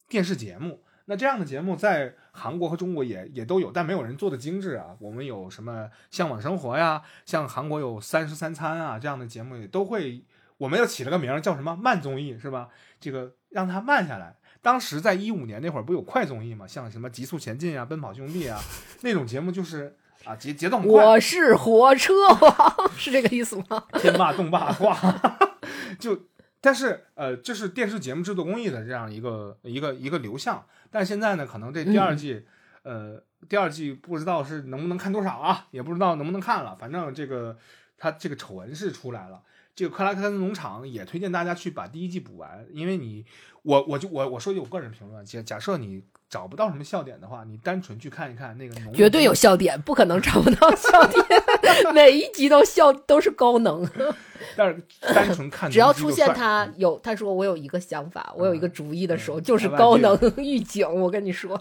电视节目。那这样的节目在韩国和中国也也都有，但没有人做的精致啊。我们有什么向往生活呀，像韩国有三十三餐啊这样的节目也都会。我们又起了个名叫什么慢综艺是吧？这个让它慢下来。当时在一五年那会儿不有快综艺吗？像什么极速前进啊、奔跑兄弟啊 那种节目就是啊节节奏快。我是火车王，是这个意思吗？天霸动霸挂，就。但是，呃，这是电视节目制作工艺的这样一个一个一个流向。但现在呢，可能这第二季，呃，第二季不知道是能不能看多少啊，也不知道能不能看了。反正这个它这个丑闻是出来了。这个克拉克森农场也推荐大家去把第一季补完，因为你，我我就我我说句我个人评论，假假设你找不到什么笑点的话，你单纯去看一看那个农，绝对有笑点，不可能找不到笑点，每一集都笑都是高能。但是单纯看，只要出现他有他说我有一个想法，我有一个主意的时候，就是高能 预警。我跟你说，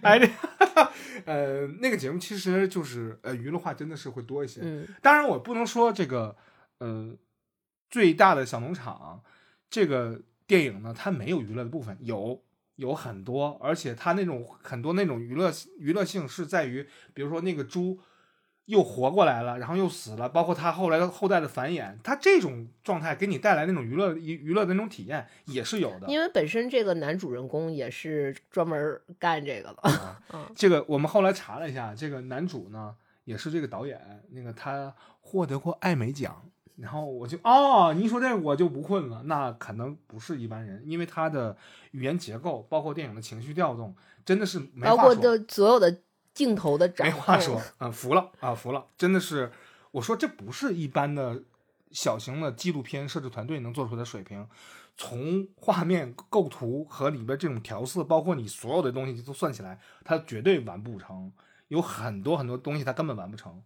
哎，呃，那个节目其实就是呃娱乐化真的是会多一些。嗯，当然我不能说这个，呃。最大的小农场，这个电影呢，它没有娱乐的部分，有有很多，而且它那种很多那种娱乐娱乐性是在于，比如说那个猪又活过来了，然后又死了，包括它后来的后代的繁衍，它这种状态给你带来那种娱乐娱娱乐的那种体验也是有的。因为本身这个男主人公也是专门干这个的。这个我们后来查了一下，这个男主呢也是这个导演，那个他获得过艾美奖。然后我就哦，你一说这我就不困了，那可能不是一般人，因为他的语言结构，包括电影的情绪调动，真的是没包括的所有的镜头的展没话说，嗯，服了啊，服了，真的是，我说这不是一般的小型的纪录片摄制团队能做出的水平，从画面构图和里边这种调色，包括你所有的东西都算起来，它绝对完不成，有很多很多东西它根本完不成。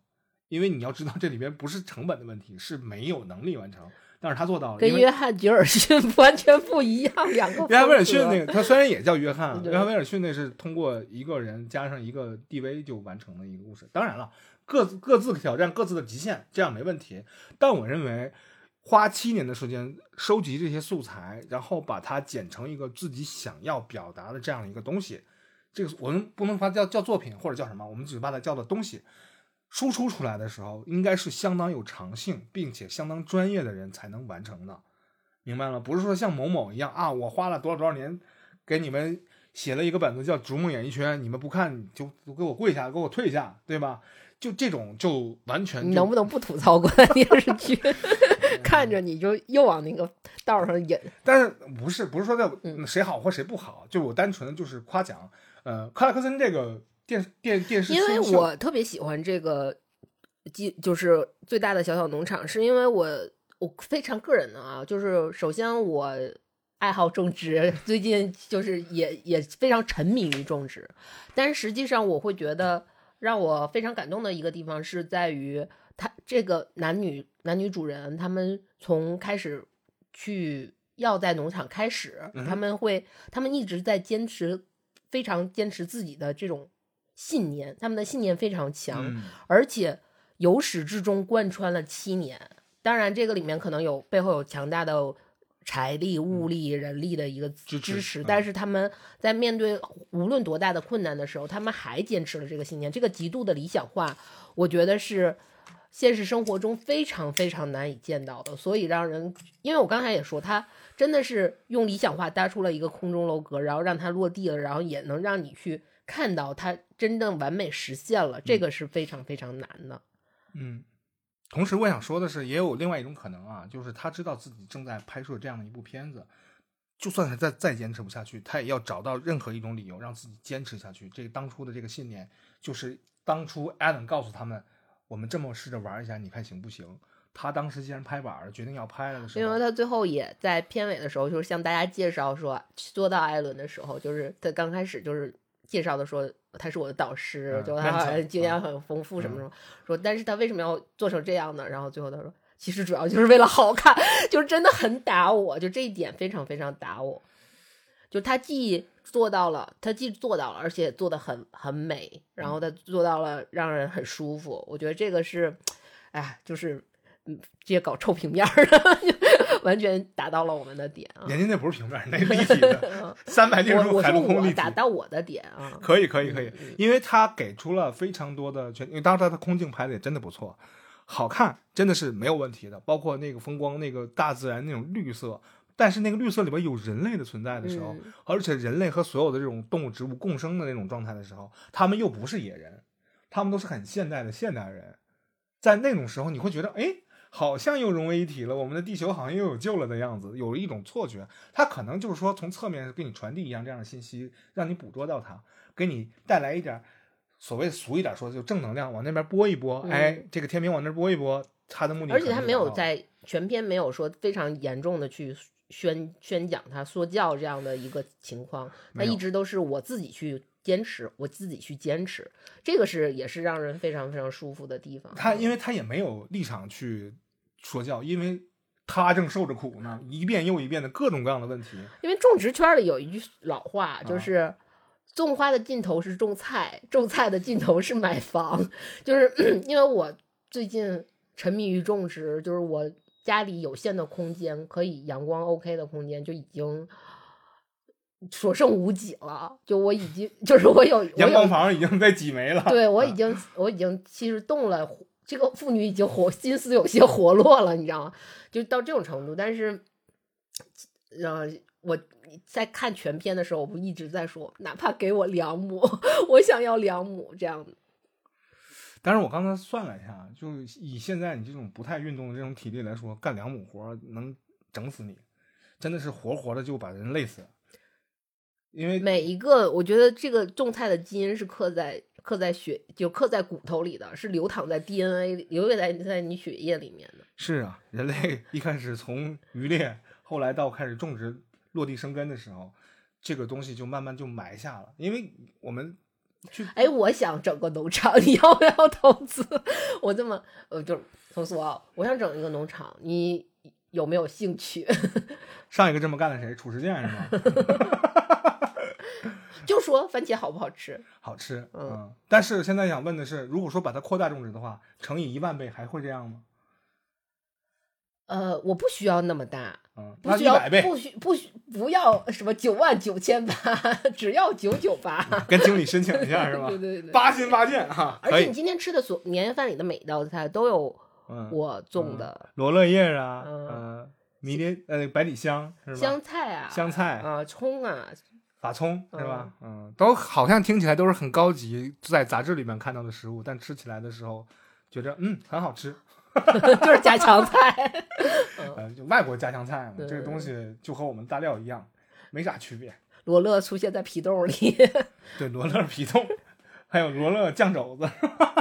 因为你要知道，这里边不是成本的问题，是没有能力完成。但是他做到了，跟约翰·吉尔逊 完全不一样。两个约翰·威尔逊那个，他虽然也叫约翰，约翰·威尔逊那是通过一个人加上一个 DV 就完成的一个故事。当然了，各自各自挑战各自的极限，这样没问题。但我认为，花七年的时间收集这些素材，然后把它剪成一个自己想要表达的这样一个东西，这个我们不能把它叫叫作品或者叫什么，我们只把它叫做东西。输出出来的时候，应该是相当有长性，并且相当专业的人才能完成的，明白了？不是说像某某一样啊，我花了多少多少年给你们写了一个本子叫《逐梦演艺圈》，你们不看就给我跪下，给我退下，对吧？就这种就完全。你能不能不吐槽过电视剧？看着你就又往那个道上引。但是不是不是说在谁好或谁不好？就我单纯的就是夸奖，呃，克拉克森这个。电电电视，因为我特别喜欢这个，就就是最大的小小农场，是因为我我非常个人的啊，就是首先我爱好种植，最近就是也也非常沉迷于种植，但是实际上我会觉得让我非常感动的一个地方是在于他这个男女男女主人他们从开始去要在农场开始，他们会他们一直在坚持，非常坚持自己的这种。信念，他们的信念非常强，而且由始至终贯穿了七年。当然，这个里面可能有背后有强大的财力、物力、人力的一个支持，但是他们在面对无论多大的困难的时候，他们还坚持了这个信念。这个极度的理想化，我觉得是现实生活中非常非常难以见到的。所以让人，因为我刚才也说，他真的是用理想化搭出了一个空中楼阁，然后让它落地了，然后也能让你去。看到它真正完美实现了，这个是非常非常难的。嗯，同时我想说的是，也有另外一种可能啊，就是他知道自己正在拍摄这样的一部片子，就算是再再坚持不下去，他也要找到任何一种理由让自己坚持下去。这个当初的这个信念，就是当初艾伦告诉他们，我们这么试着玩一下，你看行不行？他当时既然拍板了，决定要拍了的时候，因为他最后也在片尾的时候，就是向大家介绍说，做到艾伦的时候，就是他刚开始就是。介绍的说他是我的导师，就他经验很丰富什么什么，说但是他为什么要做成这样呢？然后最后他说，其实主要就是为了好看，就是真的很打我，就这一点非常非常打我。就他既做到了，他既做到了，而且做的很很美，然后他做到了让人很舒服。我觉得这个是，哎，就是。嗯，这些搞臭平面的，完全达到了我们的点啊！人家那不是平面，那立体的，三百六十度海陆空立体，达到我的点啊！可以，可以，可以，因为他给出了非常多的全，因为当时他的空镜拍的也真的不错，好看，真的是没有问题的。包括那个风光，那个大自然那种绿色，但是那个绿色里边有人类的存在的时候，而且人类和所有的这种动物植物共生的那种状态的时候，他们又不是野人，他们都是很现代的现代人，在那种时候，你会觉得，哎。好像又融为一体了，我们的地球好像又有救了的样子，有一种错觉。它可能就是说从侧面给你传递一样这样的信息，让你捕捉到它，给你带来一点所谓俗一点说就正能量，往那边播一播。哎，这个天平往那播一播，它的目的。而且他没有在全篇没有说非常严重的去宣宣讲他说教这样的一个情况，他一直都是我自己去坚持，我自己去坚持，这个是也是让人非常非常舒服的地方。他因为他也没有立场去。说教，因为他正受着苦呢，一遍又一遍的各种各样的问题。因为种植圈里有一句老话，就是种花的尽头是种菜，种菜的尽头是买房。就是 因为我最近沉迷于种植，就是我家里有限的空间，可以阳光 OK 的空间就已经所剩无几了。就我已经，就是我有阳光房已经被挤没了。对我已经，我已经其实动了。这个妇女已经活心思有些活络了，你知道吗？就到这种程度。但是，呃，我在看全片的时候，我不一直在说，哪怕给我两亩，我想要两亩这样的。但是我刚才算了一下，就以现在你这种不太运动的这种体力来说，干两亩活能整死你，真的是活活的就把人累死。因为每一个，我觉得这个种菜的基因是刻在刻在血，就刻在骨头里的，是流淌在 DNA 流淌在在你血液里面的。是啊，人类一开始从渔猎，后来到开始种植、落地生根的时候，这个东西就慢慢就埋下了。因为我们去，哎，我想整个农场，你要不要投资？我这么，呃，就是松松啊，我想整一个农场，你有没有兴趣？上一个这么干的谁？褚时健是吗？就说番茄好不好吃？好吃，嗯。但是现在想问的是，如果说把它扩大种植的话，乘以一万倍，还会这样吗？呃，我不需要那么大，嗯，不需要，不需不需不要什么九万九千八，只要九九八。跟经理申请一下是吧？对对对，八心八箭哈。而且你今天吃的所年夜饭里的每一道菜都有我种的罗勒叶啊，嗯，迷迭呃百里香是吧？香菜啊，香菜啊，葱啊。法葱是吧？嗯，都好像听起来都是很高级，在杂志里面看到的食物，但吃起来的时候觉着嗯很好吃，就是家常菜，呃，就外国家常菜嘛，这个东西就和我们大料一样，没啥区别。罗勒出现在皮豆里，对，罗勒皮豆，还有罗勒酱肘子，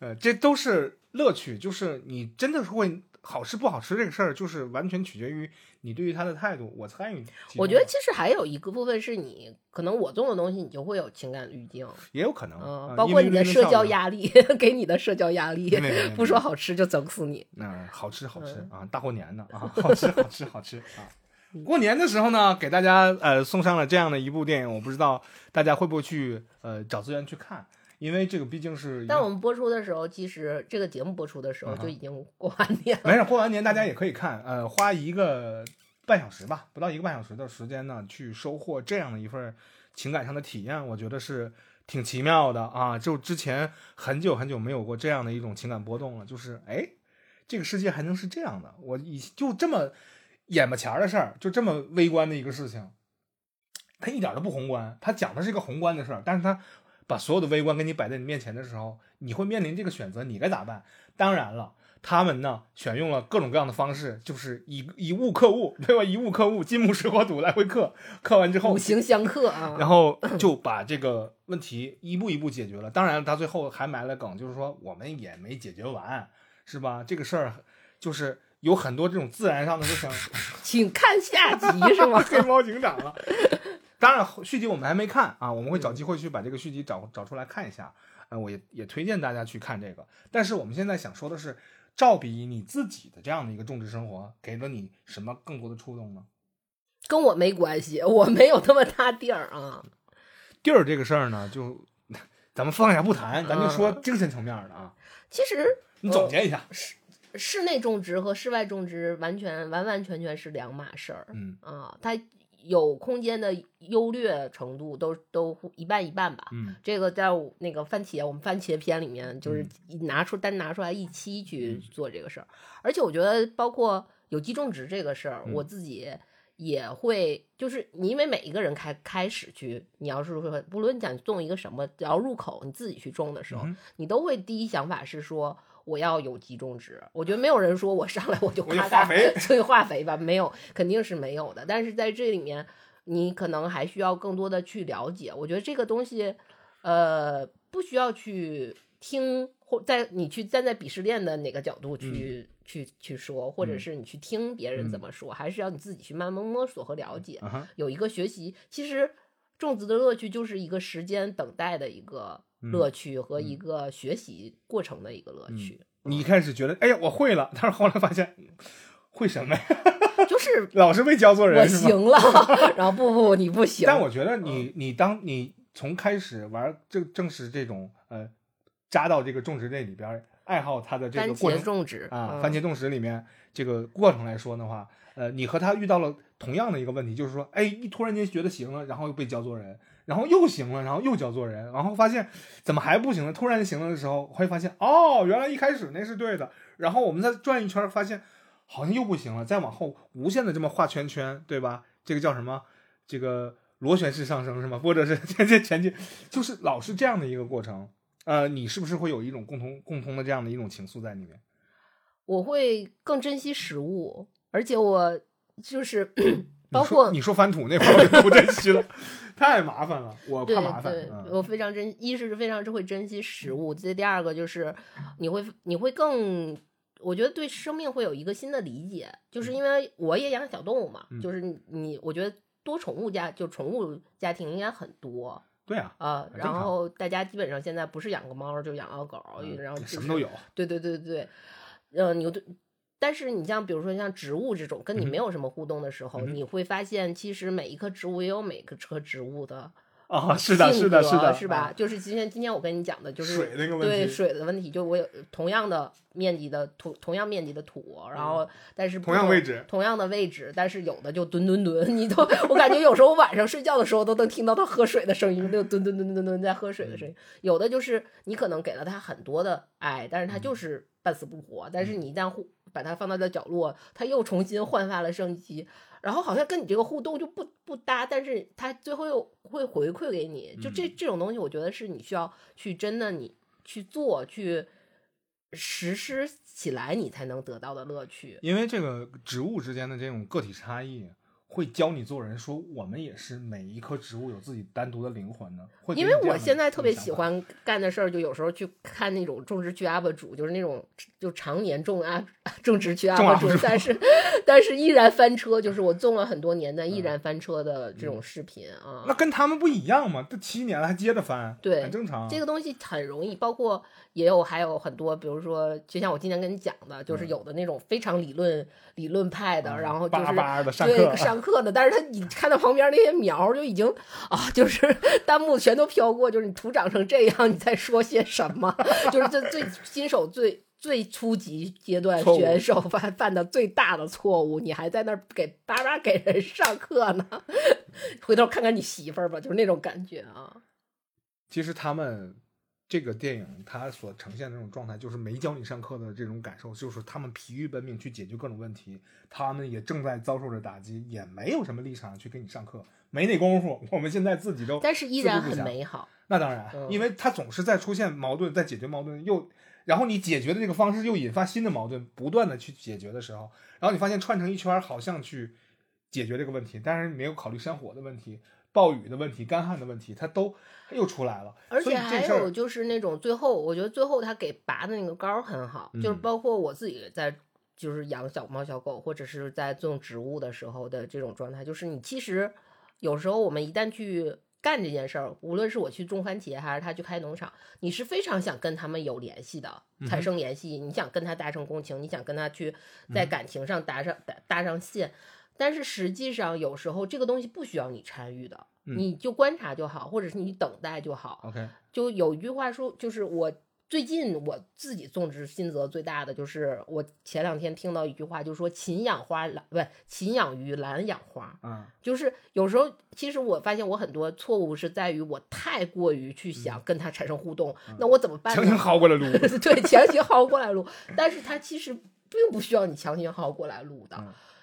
呃，这都是乐趣，就是你真的是会。好吃不好吃这个事儿，就是完全取决于你对于它的态度。我参与，我觉得其实还有一个部分是你可能我做的东西，你就会有情感滤镜，也有可能，嗯，包括你的社交压力，给你的社交压力，不说好吃就整死你。嗯，好吃好吃啊，大过年的啊，好吃好吃好吃啊！过年的时候呢，给大家呃送上了这样的一部电影，我不知道大家会不会去呃找资源去看。因为这个毕竟是，但我们播出的时候，其实这个节目播出的时候就已经过完年了。没事，过完年大家也可以看，呃，花一个半小时吧，不到一个半小时的时间呢，去收获这样的一份情感上的体验，我觉得是挺奇妙的啊！就之前很久很久没有过这样的一种情感波动了，就是哎，这个世界还能是这样的？我以就这么眼巴前的事儿，就这么微观的一个事情，它一点都不宏观，它讲的是一个宏观的事儿，但是它。把所有的微观给你摆在你面前的时候，你会面临这个选择，你该咋办？当然了，他们呢选用了各种各样的方式，就是以以物克物，对吧？以物克物，金木水火土来回克，克完之后五行相克啊，然后就把这个问题一步一步解决了。当然，他最后还埋了梗，就是说我们也没解决完，是吧？这个事儿就是有很多这种自然上的事情，请看下集是吗？黑猫警长了。当然，续集我们还没看啊，我们会找机会去把这个续集找找出来看一下。呃，我也也推荐大家去看这个。但是我们现在想说的是，照比你自己的这样的一个种植生活，给了你什么更多的触动呢？跟我没关系，我没有那么大地儿啊。地儿这个事儿呢，就咱们放下不谈，咱就说精神层面的啊。其实你总结一下，室室内种植和室外种植完全完完全全是两码事儿。嗯啊，它。有空间的优劣程度都都一半一半吧。嗯，这个在那个番茄，我们番茄篇里面就是拿出单拿出来一期去做这个事儿。而且我觉得，包括有机种植这个事儿，我自己也会，就是你因为每一个人开开始去，你要是说不论想种一个什么，只要入口你自己去种的时候，你都会第一想法是说。我要有机种植，我觉得没有人说我上来我就化肥，所以化肥吧，没有，肯定是没有的。但是在这里面，你可能还需要更多的去了解。我觉得这个东西，呃，不需要去听或在你去站在鄙视链的哪个角度去去去说，或者是你去听别人怎么说，还是要你自己去慢慢摸索和了解。有一个学习，其实种植的乐趣就是一个时间等待的一个。乐趣和一个学习过程的一个乐趣。你一开始觉得，哎呀，我会了，但是后来发现，会什么呀？就是老是被教做人，我行了，然后不不，你不行。但我觉得你你当你从开始玩正正是这种呃，扎到这个种植这里边，爱好它的这个过程种植啊，番茄种植里面这个过程来说的话，呃，你和他遇到了同样的一个问题，就是说，哎，一突然间觉得行了，然后又被教做人。然后又行了，然后又叫做人，然后发现怎么还不行了？突然行了的时候，会发现哦，原来一开始那是对的。然后我们再转一圈，发现好像又不行了。再往后无限的这么画圈圈，对吧？这个叫什么？这个螺旋式上升是吗？或者是 前进前进，就是老是这样的一个过程。呃，你是不是会有一种共同共同的这样的一种情愫在里面？我会更珍惜食物，而且我就是包括你说翻土那块儿就不珍惜了，太麻烦了，我怕麻烦。我非常珍，一是非常会珍惜食物，这第二个就是你会你会更，我觉得对生命会有一个新的理解，就是因为我也养小动物嘛，就是你我觉得多宠物家就宠物家庭应该很多。对啊，啊，然后大家基本上现在不是养个猫就养个狗，然后什么都有。对对对对，呃，你对，但是你像比如说像植物这种跟你没有什么互动的时候，你会发现其实每一棵植物也有每个棵植物的。啊，是的，是的，是的，是吧？就是今天，今天我跟你讲的就是水那个问题，对水的问题，就我有同样的面积的土，同样面积的土，然后但是同样位置，同样的位置，但是有的就蹲蹲蹲，你都我感觉有时候晚上睡觉的时候都能听到它喝水的声音，就蹲蹲蹲蹲蹲在喝水的声音。有的就是你可能给了它很多的爱，但是它就是半死不活。但是你一旦把它放到了角落，它又重新焕发了生机。然后好像跟你这个互动就不不搭，但是它最后又会回馈给你，就这这种东西，我觉得是你需要去真的你去做去实施起来，你才能得到的乐趣。因为这个植物之间的这种个体差异。会教你做人，说我们也是每一棵植物有自己单独的灵魂呢。会。因为我现在特别喜欢干的事儿，就有时候去看那种种植区 UP 主，就是那种就常年种啊 种植区 UP 主，但是但是依然翻车，就是我种了很多年但依然翻车的这种视频啊。那跟他们不一样嘛？都七年了还接着翻，对，很正常。这个东西很容易，包括也有还有很多，比如说就像我今天跟你讲的，就是有的那种非常理论理论派的，然后就是对上。课的，但是他你看到旁边那些苗就已经啊，就是 弹幕全都飘过，就是你土长成这样，你在说些什么？就是这最新手最最初级阶段选手犯犯的最大的错误，你还在那儿给叭叭给人上课呢？回头看看你媳妇儿吧，就是那种感觉啊。其实他们。这个电影它所呈现的这种状态，就是没教你上课的这种感受，就是他们疲于奔命去解决各种问题，他们也正在遭受着打击，也没有什么立场去给你上课，没那功夫。我们现在自己都，但是依然很美好。那当然，因为它总是在出现矛盾，在解决矛盾，又然后你解决的这个方式又引发新的矛盾，不断的去解决的时候，然后你发现串成一圈，好像去解决这个问题，但是没有考虑山火的问题。暴雨的问题、干旱的问题，它都又出来了。而且还有就是那种最后，我觉得最后他给拔的那个膏很好，就是包括我自己在就是养小猫小狗或者是在种植物的时候的这种状态，就是你其实有时候我们一旦去干这件事儿，无论是我去种番茄还是他去开农场，你是非常想跟他们有联系的，产生联系，你想跟他达成共情，你想跟他去在感情上搭上搭搭上线。但是实际上，有时候这个东西不需要你参与的，你就观察就好，或者是你等待就好。OK，就有一句话说，就是我最近我自己种植心得最大的，就是我前两天听到一句话，就是说勤养花懒，不勤养鱼懒养花。嗯，就是有时候其实我发现我很多错误是在于我太过于去想跟它产生互动，那我怎么办？强行薅过来撸。对，强行薅过来撸，但是它其实并不需要你强行薅过来撸的。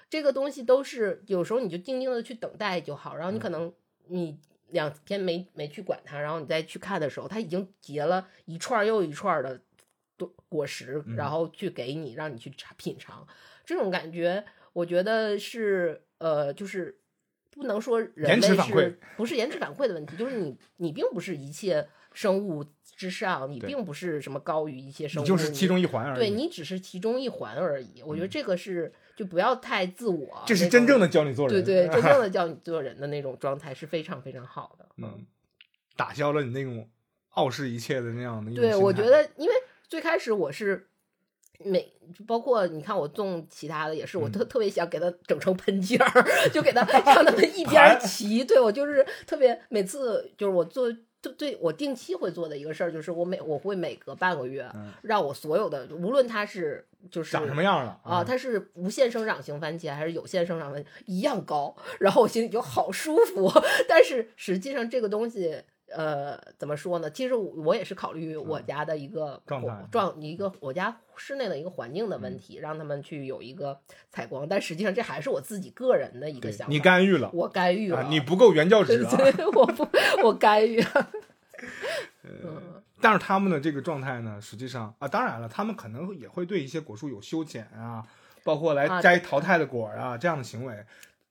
这个东西都是有时候你就静静的去等待就好，然后你可能你两天没没去管它，然后你再去看的时候，它已经结了一串又一串的果果实，然后去给你让你去尝品尝，这种感觉我觉得是呃，就是不能说人类是不是延迟反馈的问题，就是你你并不是一切生物之上，你并不是什么高于一些生物，就是其中一环而已，对你只是其中一环而已。我觉得这个是。就不要太自我，这是真正的教你做人。对对，真正的 教你做人的那种状态是非常非常好的。嗯，打消了你那种傲视一切的那样的。对，我觉得，因为最开始我是每包括你看我种其他的也是，我特特别想给它整成喷尖儿，就给它 让它们一边齐。对我就是特别每次就是我做。对，对我定期会做的一个事儿，就是我每我会每隔半个月，让我所有的，无论它是就是长什么样了啊，它是无限生长型番茄还是有限生长番茄一样高，然后我心里就好舒服。但是实际上这个东西。呃，怎么说呢？其实我也是考虑我家的一个状态，状一个我家室内的一个环境的问题，让他们去有一个采光。但实际上这还是我自己个人的一个想法。你干预了，我干预了，你不够原教 旨啊！我不，我干预了。嗯，但是他们的这个状态呢，实际上啊，当然了，他们可能也会对一些果树有修剪啊，包括来摘淘汰的果啊这样的行为。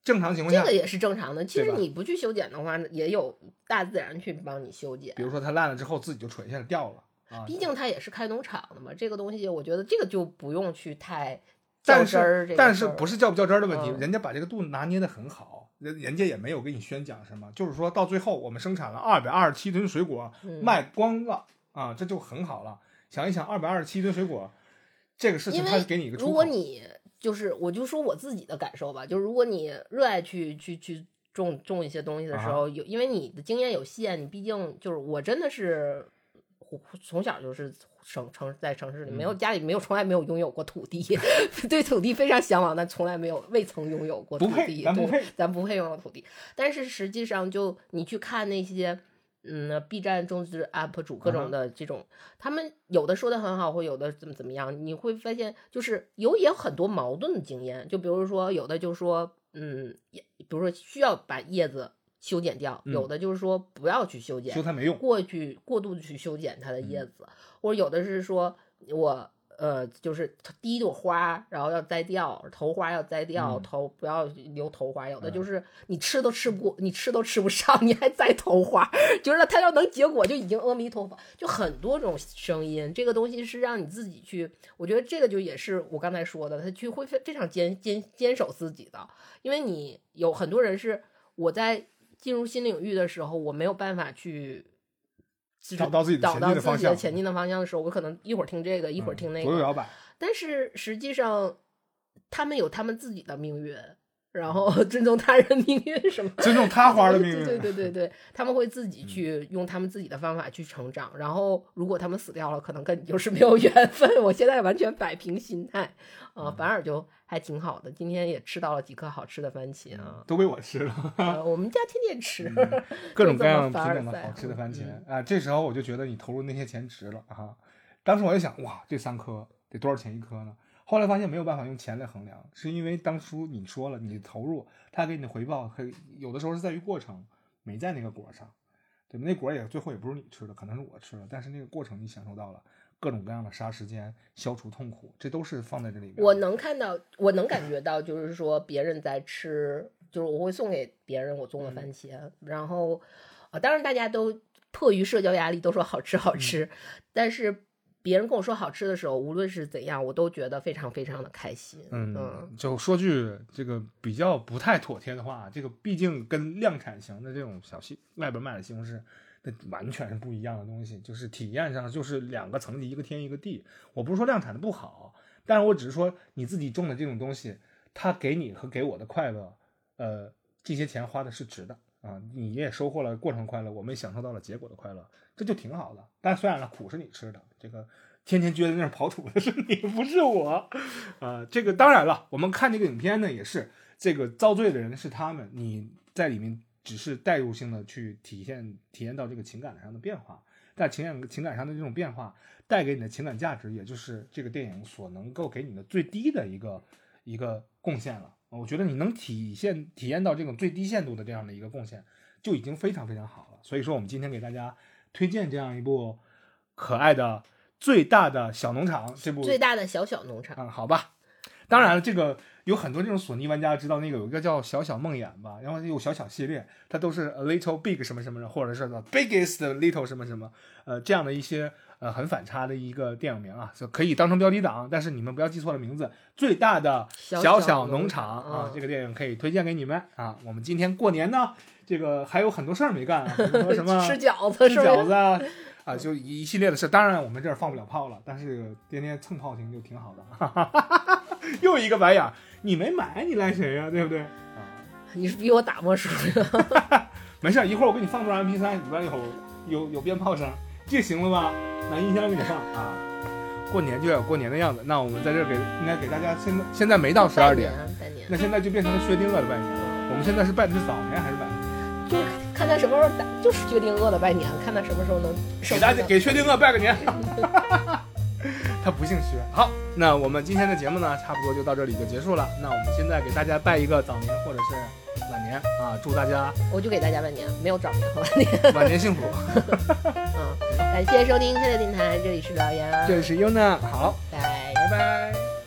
正常情况下，这个也是正常的。其实你不去修剪的话，也有大自然去帮你修剪。比如说它烂了之后自己就垂下来掉了啊。毕竟它也是开农场的嘛，这个东西我觉得这个就不用去太较真儿。但是不是较不较真儿的问题，人家把这个度拿捏的很好，人人家也没有给你宣讲什么，就是说到最后我们生产了二百二十七吨水果卖光了啊，这就很好了。想一想，二百二十七吨水果这个事情，他给你一个如果你。就是，我就说我自己的感受吧。就是如果你热爱去去去种种一些东西的时候，有因为你的经验有限，你毕竟就是我真的是从小就是城城在城市里，没有家里没有从来没有拥有过土地，对土地非常向往，但从来没有未曾拥有过土地。咱不配，咱不配拥有土地。但是实际上，就你去看那些。嗯，B 站种植 UP 主各种的这种，他们有的说的很好，或有的怎么怎么样，你会发现就是有也有很多矛盾的经验。就比如说，有的就说，嗯，也比如说需要把叶子修剪掉，有的就是说不要去修剪，修它没用，过去过度去修剪它的叶子，或者有的是说我。呃，就是第一朵花，然后要摘掉头花，要摘掉头，不要留头花。有的就是你吃都吃不，你吃都吃不上，你还摘头花，就是它要能结果就已经阿弥陀佛。就很多种声音，这个东西是让你自己去。我觉得这个就也是我刚才说的，他去会非非常坚坚坚守自己的，因为你有很多人是我在进入新领域的时候，我没有办法去。找到自己找到自己的前进的方向的时候，我可能一会儿听这个，一会儿听那个，左右摇摆。但是实际上，他们有他们自己的命运，然后 尊重他人命运什么？尊重他花的命运。对对对对，他们会自己去用他们自己的方法去成长。然后，如果他们死掉了，可能跟你就是没有缘分。我现在完全摆平心态，啊，反而就。还挺好的，今天也吃到了几颗好吃的番茄啊，都被我吃了。我们家天天吃 各种各样品种的好吃的番茄啊。这时候我就觉得你投入那些钱值了啊。当时我就想，哇，这三颗得多少钱一颗呢？后来发现没有办法用钱来衡量，是因为当初你说了，你投入，他给你的回报，可有的时候是在于过程，没在那个果上，对吧？那果也最后也不是你吃的，可能是我吃了，但是那个过程你享受到了。各种各样的杀时间、消除痛苦，这都是放在这里面。我能看到，我能感觉到，就是说别人在吃，就是我会送给别人我种的番茄，然后，啊，当然大家都迫于社交压力都说好吃好吃，但是别人跟我说好吃的时候，无论是怎样，我都觉得非常非常的开心。嗯，就说句这个比较不太妥帖的话，这个毕竟跟量产型的这种小西外边卖的西红柿。那完全是不一样的东西，就是体验上就是两个层级，一个天一个地。我不是说量产的不好，但是我只是说你自己种的这种东西，它给你和给我的快乐，呃，这些钱花的是值的啊。你也收获了过程快乐，我们也享受到了结果的快乐，这就挺好的。但虽然呢，苦是你吃的，这个天天撅在那儿刨土的是你，不是我啊。这个当然了，我们看这个影片呢，也是这个遭罪的人是他们，你在里面。只是代入性的去体现体验到这个情感上的变化，但情感情感上的这种变化带给你的情感价值，也就是这个电影所能够给你的最低的一个一个贡献了。我觉得你能体现体验到这种最低限度的这样的一个贡献，就已经非常非常好了。所以说，我们今天给大家推荐这样一部可爱的《最大的小农场》这部最大的小小农场。嗯，好吧。当然了，这个。有很多这种索尼玩家知道那个有一个叫小小梦魇吧，然后有小小系列，它都是 a little big 什么什么的，或者是 the biggest little 什么什么，呃，这样的一些呃很反差的一个电影名啊，可以当成标题党，但是你们不要记错了名字。最大的小小农场啊，这个电影可以推荐给你们啊。我们今天过年呢，这个还有很多事儿没干，比如说什么 吃饺子、吃饺子啊，啊，就一系列的事。当然我们这儿放不了炮了，但是天天蹭炮听就挺好的。哈哈哈又一个白眼。你没买，你赖谁呀？对不对？啊，你是逼我打墨书呀？没事，一会儿我给你放段 MP3，里边有有有鞭炮声，这行了吧？拿音箱给你放啊！过年就要过年的样子。那我们在这给应该给大家，现在现在没到十二点，那现在就变成了薛定谔的拜年。我们现在是拜的是早年还是晚年？就是看他什么时候打，就是薛定谔的拜年，看他什么时候能给大家给薛定谔拜个年。他不姓薛。好，那我们今天的节目呢，差不多就到这里就结束了。那我们现在给大家拜一个早年或者是晚年啊，祝大家，我就给大家拜年，没有早年和晚年，晚年幸福。嗯。感谢收听《开乐电台》，这里是老杨，这里是优娜，好，拜拜拜。